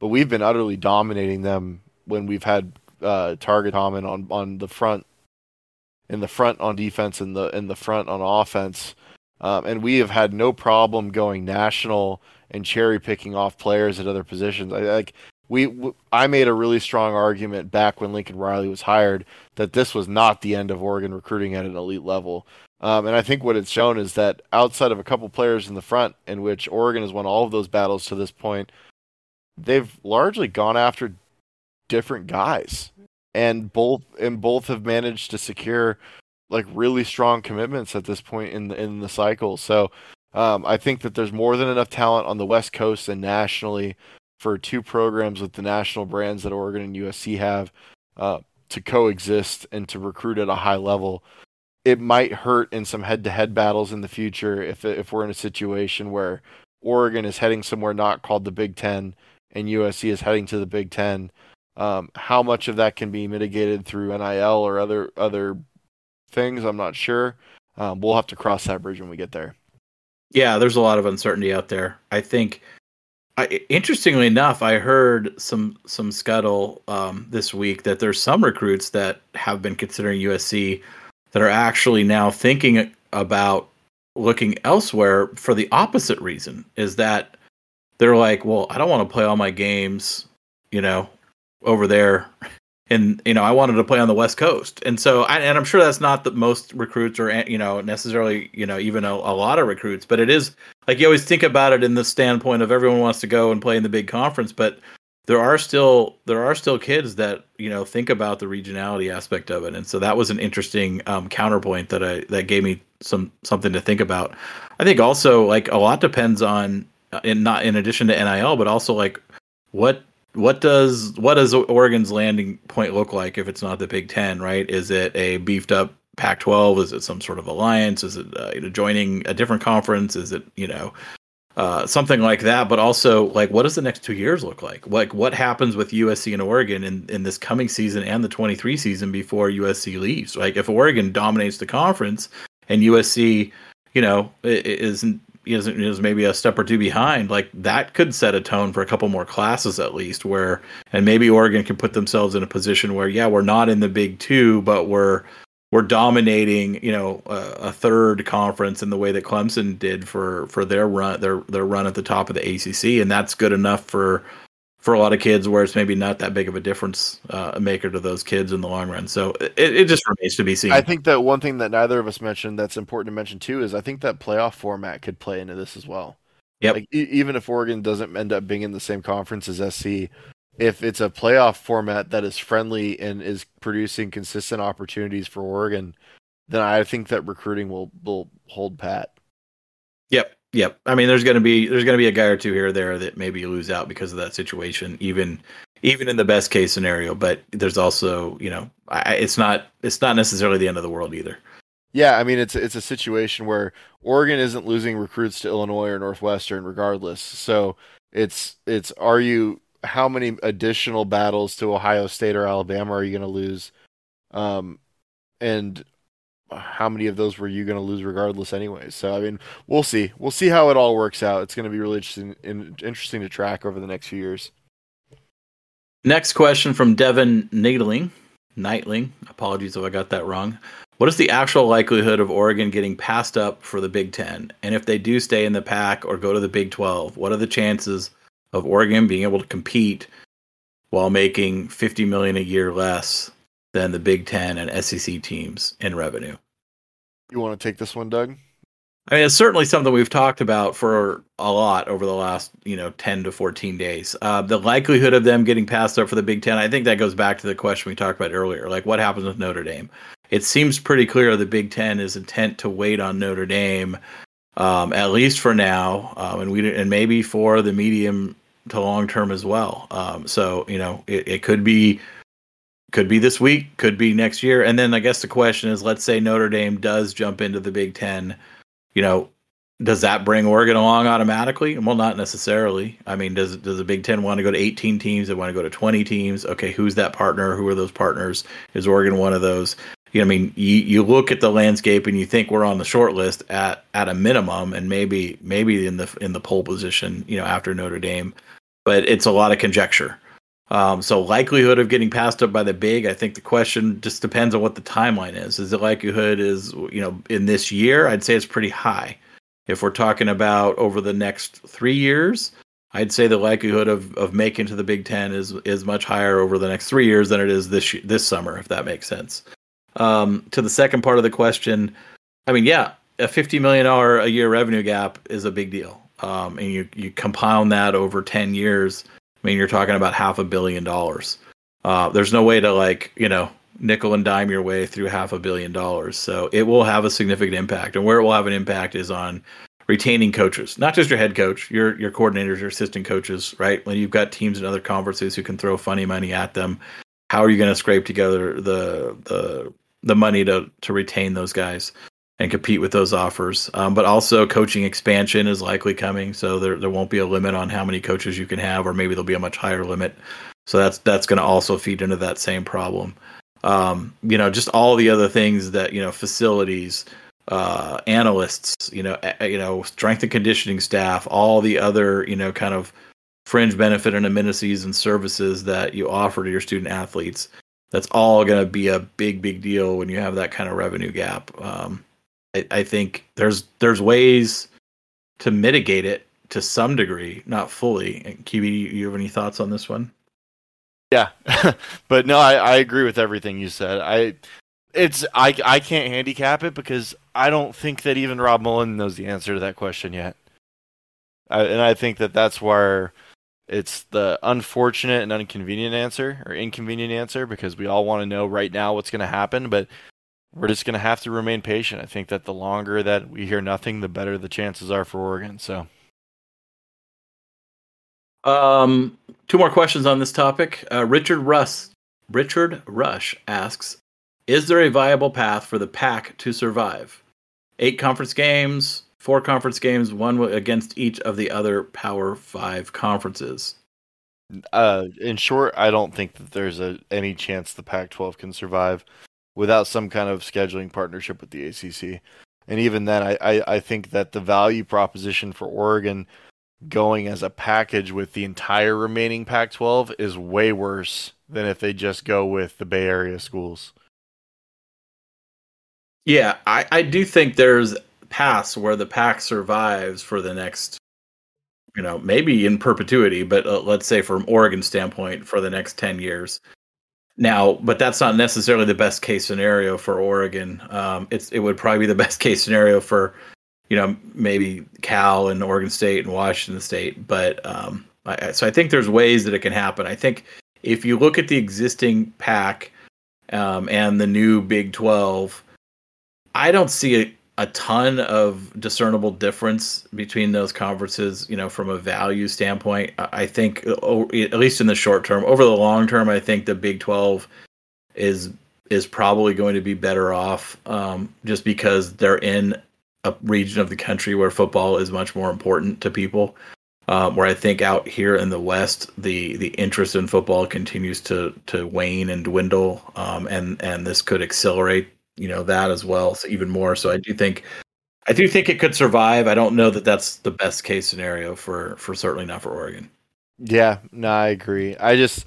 but we've been utterly dominating them when we've had uh, target common on on the front, in the front on defense, and the in the front on offense, um, and we have had no problem going national and cherry picking off players at other positions. I like we I made a really strong argument back when Lincoln Riley was hired that this was not the end of Oregon recruiting at an elite level. Um, and I think what it's shown is that outside of a couple players in the front, in which Oregon has won all of those battles to this point, they've largely gone after different guys, and both and both have managed to secure like really strong commitments at this point in the in the cycle. So um, I think that there's more than enough talent on the West Coast and nationally for two programs with the national brands that Oregon and USC have uh, to coexist and to recruit at a high level. It might hurt in some head-to-head battles in the future if if we're in a situation where Oregon is heading somewhere not called the Big Ten and USC is heading to the Big Ten. Um, how much of that can be mitigated through NIL or other other things, I'm not sure. Um, we'll have to cross that bridge when we get there. Yeah, there's a lot of uncertainty out there. I think I, interestingly enough, I heard some some scuttle um, this week that there's some recruits that have been considering USC that are actually now thinking about looking elsewhere for the opposite reason. Is that they're like, well, I don't want to play all my games, you know, over there. And you know I wanted to play on the West Coast, and so I, and I'm sure that's not that most recruits or you know necessarily you know even a, a, lot of recruits, but it is like you always think about it in the standpoint of everyone wants to go and play in the big conference, but there are still there are still kids that you know think about the regionality aspect of it, and so that was an interesting um, counterpoint that I that gave me some something to think about. I think also like a lot depends on uh, in not in addition to NIL, but also like what what does what does Oregon's landing point look like if it's not the Big Ten? Right? Is it a beefed up Pac-12? Is it some sort of alliance? Is it uh, joining a different conference? Is it you know uh, something like that? But also, like, what does the next two years look like? Like, what happens with USC and Oregon in in this coming season and the 23 season before USC leaves? Like, if Oregon dominates the conference and USC, you know, isn't is, is maybe a step or two behind, like that could set a tone for a couple more classes at least. Where and maybe Oregon can put themselves in a position where yeah, we're not in the Big Two, but we're we're dominating, you know, a, a third conference in the way that Clemson did for for their run their their run at the top of the ACC, and that's good enough for for a lot of kids where it's maybe not that big of a difference uh, maker to those kids in the long run. So it, it just remains to be seen. I think that one thing that neither of us mentioned that's important to mention too is I think that playoff format could play into this as well. Yep. Like, e- even if Oregon doesn't end up being in the same conference as SC, if it's a playoff format that is friendly and is producing consistent opportunities for Oregon, then I think that recruiting will will hold pat. Yep. Yep. I mean, there's going to be there's going to be a guy or two here or there that maybe lose out because of that situation, even even in the best case scenario. But there's also, you know, I, it's not it's not necessarily the end of the world either. Yeah, I mean it's it's a situation where Oregon isn't losing recruits to Illinois or Northwestern regardless. So it's it's are you how many additional battles to Ohio State or Alabama are you going to lose? Um, and how many of those were you going to lose regardless anyways? So I mean, we'll see. We'll see how it all works out. It's going to be really interesting interesting to track over the next few years. Next question from Devin Nightling. Nightling. Apologies if I got that wrong. What is the actual likelihood of Oregon getting passed up for the Big Ten? And if they do stay in the Pac or go to the Big 12, what are the chances of Oregon being able to compete while making 50 million a year less than the Big Ten and SEC teams in revenue? You want to take this one, Doug? I mean, it's certainly something we've talked about for a lot over the last, you know, 10 to 14 days. Uh, the likelihood of them getting passed up for the Big Ten, I think that goes back to the question we talked about earlier. Like, what happens with Notre Dame? It seems pretty clear the Big Ten is intent to wait on Notre Dame, um, at least for now, um, and we and maybe for the medium to long term as well. Um, so, you know, it, it could be could be this week, could be next year. And then I guess the question is let's say Notre Dame does jump into the Big Ten you know, does that bring Oregon along automatically? Well, not necessarily. I mean, does does the Big Ten want to go to 18 teams? They want to go to 20 teams? Okay, who's that partner? Who are those partners? Is Oregon one of those? You know, I mean, you, you look at the landscape and you think we're on the short list at at a minimum, and maybe maybe in the in the pole position, you know, after Notre Dame, but it's a lot of conjecture. Um, so likelihood of getting passed up by the big, I think the question just depends on what the timeline is. Is the likelihood is you know in this year? I'd say it's pretty high. If we're talking about over the next three years, I'd say the likelihood of, of making to the Big Ten is is much higher over the next three years than it is this this summer, if that makes sense. Um, to the second part of the question, I mean, yeah, a fifty million dollar a year revenue gap is a big deal, um, and you you compound that over ten years I mean, you're talking about half a billion dollars. Uh, there's no way to like you know nickel and dime your way through half a billion dollars. So it will have a significant impact, and where it will have an impact is on retaining coaches, not just your head coach, your your coordinators, your assistant coaches, right? When you've got teams in other conferences who can throw funny money at them, how are you going to scrape together the the the money to to retain those guys? And compete with those offers. Um, but also, coaching expansion is likely coming, so there there won't be a limit on how many coaches you can have, or maybe there'll be a much higher limit. So that's that's going to also feed into that same problem. Um, you know, just all the other things that you know, facilities, uh, analysts, you know, you know, strength and conditioning staff, all the other you know, kind of fringe benefit and amenities and services that you offer to your student athletes. That's all going to be a big, big deal when you have that kind of revenue gap. Um, I, I think there's there's ways to mitigate it to some degree, not fully. And QB, you have any thoughts on this one? Yeah, but no, I, I agree with everything you said. I it's I I can't handicap it because I don't think that even Rob Mullen knows the answer to that question yet. I, and I think that that's where it's the unfortunate and inconvenient answer or inconvenient answer because we all want to know right now what's going to happen, but we're just going to have to remain patient. I think that the longer that we hear nothing, the better the chances are for Oregon. So, um, two more questions on this topic. Uh, Richard Russ, Richard Rush asks, "Is there a viable path for the Pac to survive? Eight conference games, four conference games, one against each of the other Power Five conferences." Uh, in short, I don't think that there's a any chance the Pac-12 can survive without some kind of scheduling partnership with the ACC. And even then, I, I, I think that the value proposition for Oregon going as a package with the entire remaining Pac 12 is way worse than if they just go with the Bay Area schools. Yeah, I, I do think there's paths where the Pac survives for the next you know, maybe in perpetuity, but uh, let's say from Oregon standpoint for the next 10 years. Now, but that's not necessarily the best case scenario for Oregon. Um, it's it would probably be the best case scenario for, you know, maybe Cal and Oregon State and Washington State. But um, I, so I think there's ways that it can happen. I think if you look at the existing Pac um, and the new Big Twelve, I don't see a, a ton of discernible difference between those conferences. You know, from a value standpoint, I think at least in the short term. Over the long term, I think the Big Twelve is is probably going to be better off um, just because they're in a region of the country where football is much more important to people. Um, where I think out here in the West, the the interest in football continues to to wane and dwindle, um, and and this could accelerate you know that as well, so even more. So I do think I do think it could survive. I don't know that that's the best case scenario for for certainly not for Oregon. Yeah, no, I agree. I just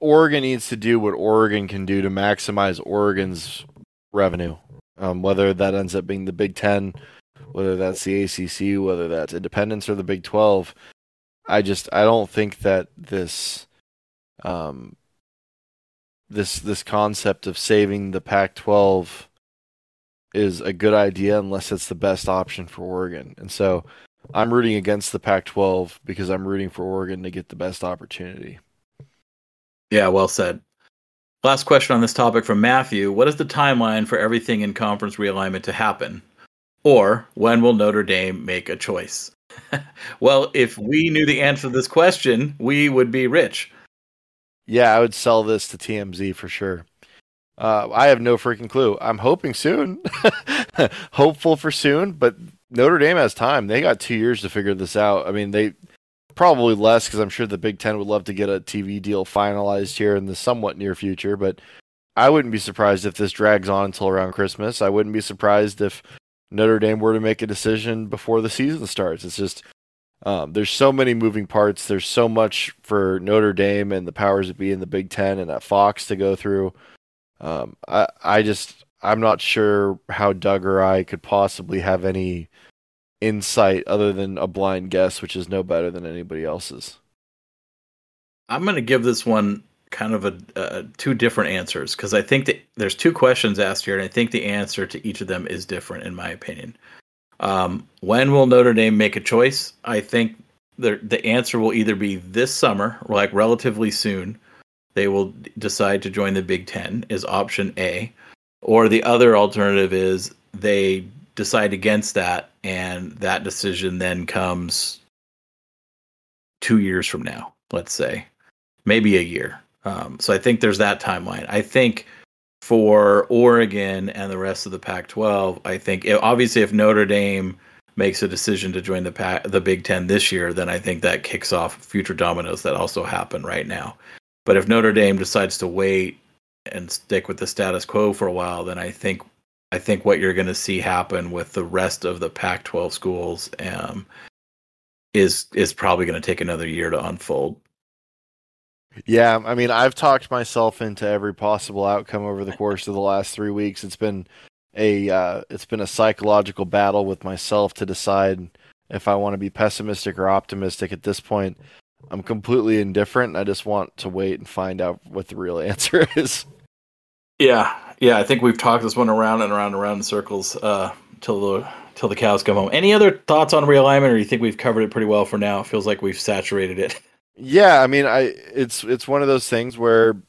Oregon needs to do what Oregon can do to maximize Oregon's revenue. Um, whether that ends up being the Big Ten, whether that's the ACC, whether that's Independence or the Big Twelve. I just I don't think that this um, this this concept of saving the Pac-12 is a good idea unless it's the best option for Oregon. And so I'm rooting against the Pac-12 because I'm rooting for Oregon to get the best opportunity. Yeah, well said. Last question on this topic from Matthew. What is the timeline for everything in conference realignment to happen? Or when will Notre Dame make a choice? well, if we knew the answer to this question, we would be rich. Yeah, I would sell this to TMZ for sure. Uh, I have no freaking clue. I'm hoping soon, hopeful for soon, but Notre Dame has time. They got two years to figure this out. I mean, they probably less because I'm sure the Big Ten would love to get a TV deal finalized here in the somewhat near future. But I wouldn't be surprised if this drags on until around Christmas. I wouldn't be surprised if Notre Dame were to make a decision before the season starts. It's just um, there's so many moving parts. There's so much for Notre Dame and the powers that be in the Big Ten and at Fox to go through. Um, I I just I'm not sure how Doug or I could possibly have any insight other than a blind guess, which is no better than anybody else's. I'm going to give this one kind of a uh, two different answers because I think that there's two questions asked here, and I think the answer to each of them is different in my opinion. Um, when will Notre Dame make a choice? I think the the answer will either be this summer, like relatively soon. They will decide to join the Big Ten is option A, or the other alternative is they decide against that, and that decision then comes two years from now. Let's say, maybe a year. Um, so I think there's that timeline. I think for Oregon and the rest of the Pac-12, I think it, obviously if Notre Dame makes a decision to join the Pac, the Big Ten this year, then I think that kicks off future dominoes that also happen right now. But if Notre Dame decides to wait and stick with the status quo for a while, then I think I think what you're going to see happen with the rest of the Pac-12 schools um, is is probably going to take another year to unfold. Yeah, I mean, I've talked myself into every possible outcome over the course of the last three weeks. It's been a uh, it's been a psychological battle with myself to decide if I want to be pessimistic or optimistic. At this point, I'm completely indifferent. I just want to wait and find out what the real answer is. Yeah, yeah. I think we've talked this one around and around and around in circles uh, till the till the cows come home. Any other thoughts on realignment, or you think we've covered it pretty well for now? It feels like we've saturated it. Yeah, I mean, I it's it's one of those things where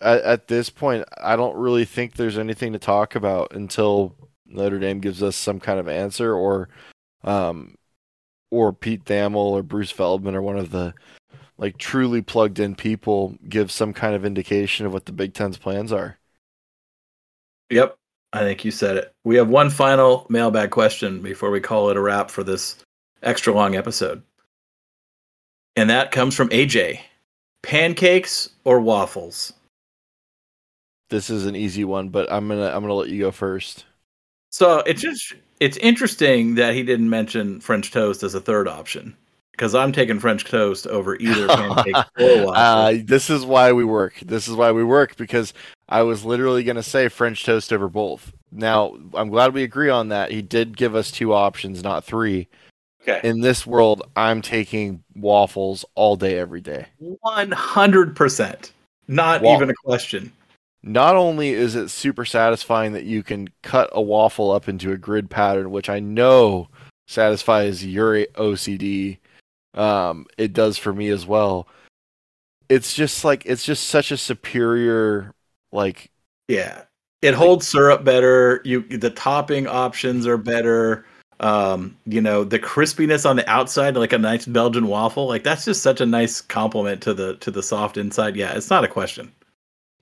at, at this point, I don't really think there's anything to talk about until Notre Dame gives us some kind of answer, or um, or Pete Thamel or Bruce Feldman or one of the like truly plugged in people give some kind of indication of what the Big Ten's plans are. Yep, I think you said it. We have one final mailbag question before we call it a wrap for this extra long episode and that comes from AJ. Pancakes or waffles? This is an easy one, but I'm gonna I'm gonna let you go first. So it's just it's interesting that he didn't mention French toast as a third option because I'm taking French toast over either pancakes or waffles. Uh, this is why we work. This is why we work because I was literally going to say French toast over both. Now I'm glad we agree on that. He did give us two options, not three. Okay. In this world, I'm taking waffles all day, every day. One hundred percent. Not Wa- even a question. Not only is it super satisfying that you can cut a waffle up into a grid pattern, which I know satisfies your OCD, um, it does for me as well. It's just like it's just such a superior like Yeah. It holds syrup better. You the topping options are better. Um, you know, the crispiness on the outside, like a nice Belgian waffle, like that's just such a nice compliment to the to the soft inside. Yeah, it's not a question.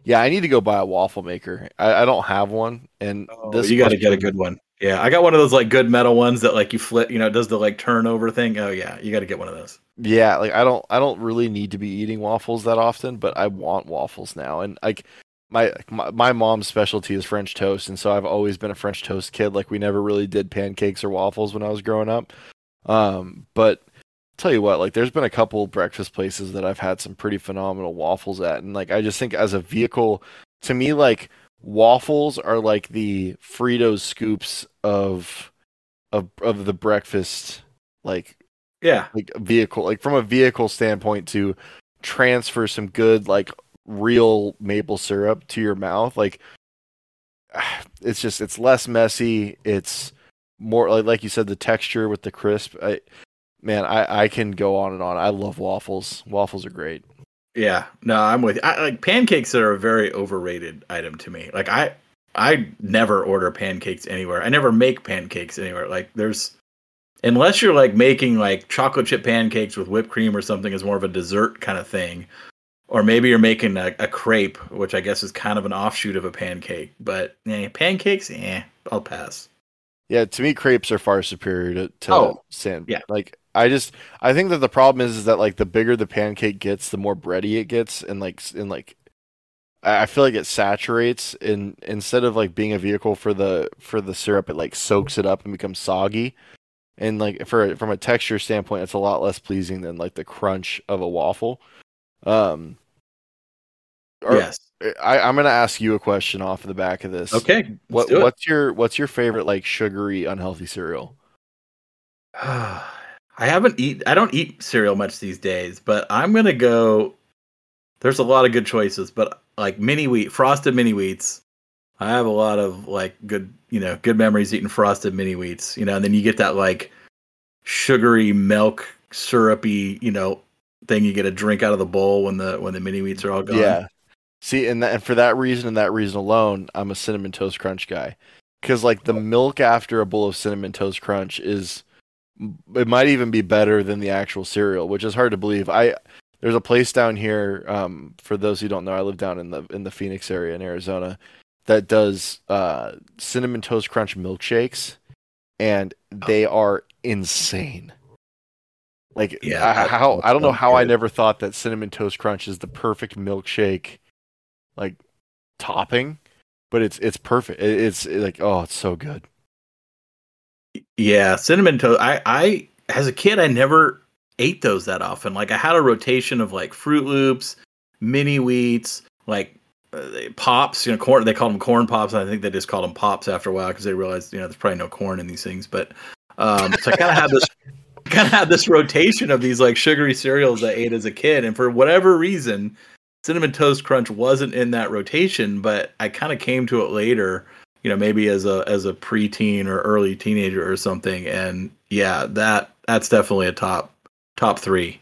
yeah. I need to go buy a waffle maker. I, I don't have one, and this Oh, you got to get a good one. Yeah, I got one of those like good metal ones that like you flip, you know, does the like turnover thing. Oh yeah, you got to get one of those. Yeah, like I don't I don't really need to be eating waffles that often, but I want waffles now. And like my my, my mom's specialty is French toast, and so I've always been a French toast kid. Like we never really did pancakes or waffles when I was growing up. Um, but tell you what, like there's been a couple breakfast places that I've had some pretty phenomenal waffles at, and like I just think as a vehicle, to me, like waffles are like the Fritos scoops of of of the breakfast like Yeah, like vehicle like from a vehicle standpoint to transfer some good like real maple syrup to your mouth like it's just it's less messy it's more like like you said the texture with the crisp I man I I can go on and on I love waffles waffles are great yeah. No, I'm with you. I, like pancakes are a very overrated item to me. Like I, I never order pancakes anywhere. I never make pancakes anywhere. Like there's, unless you're like making like chocolate chip pancakes with whipped cream or something as more of a dessert kind of thing, or maybe you're making a, a crepe, which I guess is kind of an offshoot of a pancake. But eh, pancakes, eh, I'll pass. Yeah, to me, crepes are far superior to, to Oh, sand. yeah. Like I just I think that the problem is is that like the bigger the pancake gets, the more bready it gets, and like and like I I feel like it saturates. And instead of like being a vehicle for the for the syrup, it like soaks it up and becomes soggy. And like for from a texture standpoint, it's a lot less pleasing than like the crunch of a waffle. Um, are- yes. I, I'm gonna ask you a question off of the back of this. Okay. What what's your what's your favorite like sugary unhealthy cereal? I haven't eat. I don't eat cereal much these days, but I'm gonna go. There's a lot of good choices, but like mini wheat, frosted mini wheats. I have a lot of like good, you know, good memories eating frosted mini wheats. You know, and then you get that like sugary milk, syrupy, you know, thing you get a drink out of the bowl when the when the mini wheats are all gone. Yeah. See, and that, and for that reason and that reason alone, I'm a cinnamon toast crunch guy. Because like the milk after a bowl of cinnamon toast crunch is, it might even be better than the actual cereal, which is hard to believe. I there's a place down here. Um, for those who don't know, I live down in the in the Phoenix area in Arizona, that does uh cinnamon toast crunch milkshakes, and they are insane. Like Yeah, I- how I don't know how I never thought that cinnamon toast crunch is the perfect milkshake, like topping, but it's it's perfect. It- It's like oh, it's so good. Yeah, cinnamon toast. I, I, as a kid, I never ate those that often. Like, I had a rotation of like Froot Loops, mini wheats, like uh, pops. You know, corn. They called them corn pops. And I think they just called them pops after a while because they realized you know there's probably no corn in these things. But um, so I kind of had this, kind of had this rotation of these like sugary cereals I ate as a kid, and for whatever reason, cinnamon toast crunch wasn't in that rotation. But I kind of came to it later you know maybe as a as a preteen or early teenager or something and yeah that that's definitely a top top three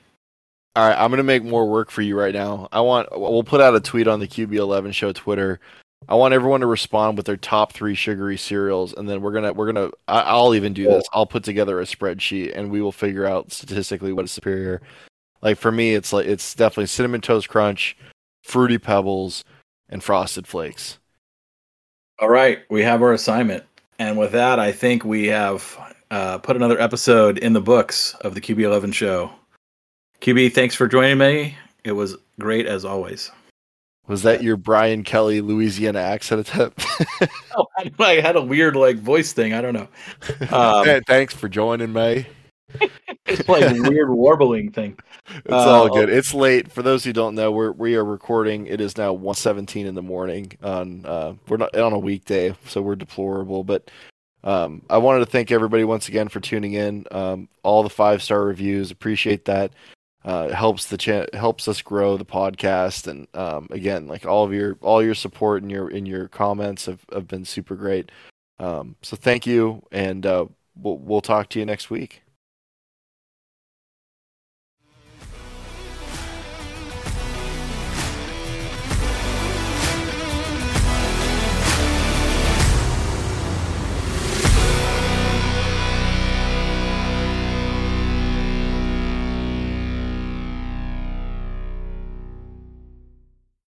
All right, I'm gonna make more work for you right now. I want we'll put out a tweet on the QB11 show Twitter. I want everyone to respond with their top three sugary cereals, and then we're gonna we're gonna I, I'll even do this. I'll put together a spreadsheet, and we will figure out statistically what is superior. Like for me, it's like it's definitely cinnamon toast crunch, fruity pebbles, and frosted flakes. all right we have our assignment and with that i think we have uh, put another episode in the books of the qb11 show qb thanks for joining me it was great as always Was that your Brian Kelly Louisiana accent attempt? oh, I had a weird like voice thing i don't know um, Hey, Thanks for joining me. it's like a weird warbling thing It's all Uh, good. It's late. For those who don't know, we're we are recording. It is now 1.17 in the morning on uh we're not on a weekday, so we're deplorable. But Um, I wanted to thank everybody once again for tuning in. Um, all the five star reviews, appreciate that. Uh, helps the cha- helps us grow the podcast, and um, again, like all of your all your support and your in your comments have, have been super great. Um, so thank you, and uh, we'll we'll talk to you next week.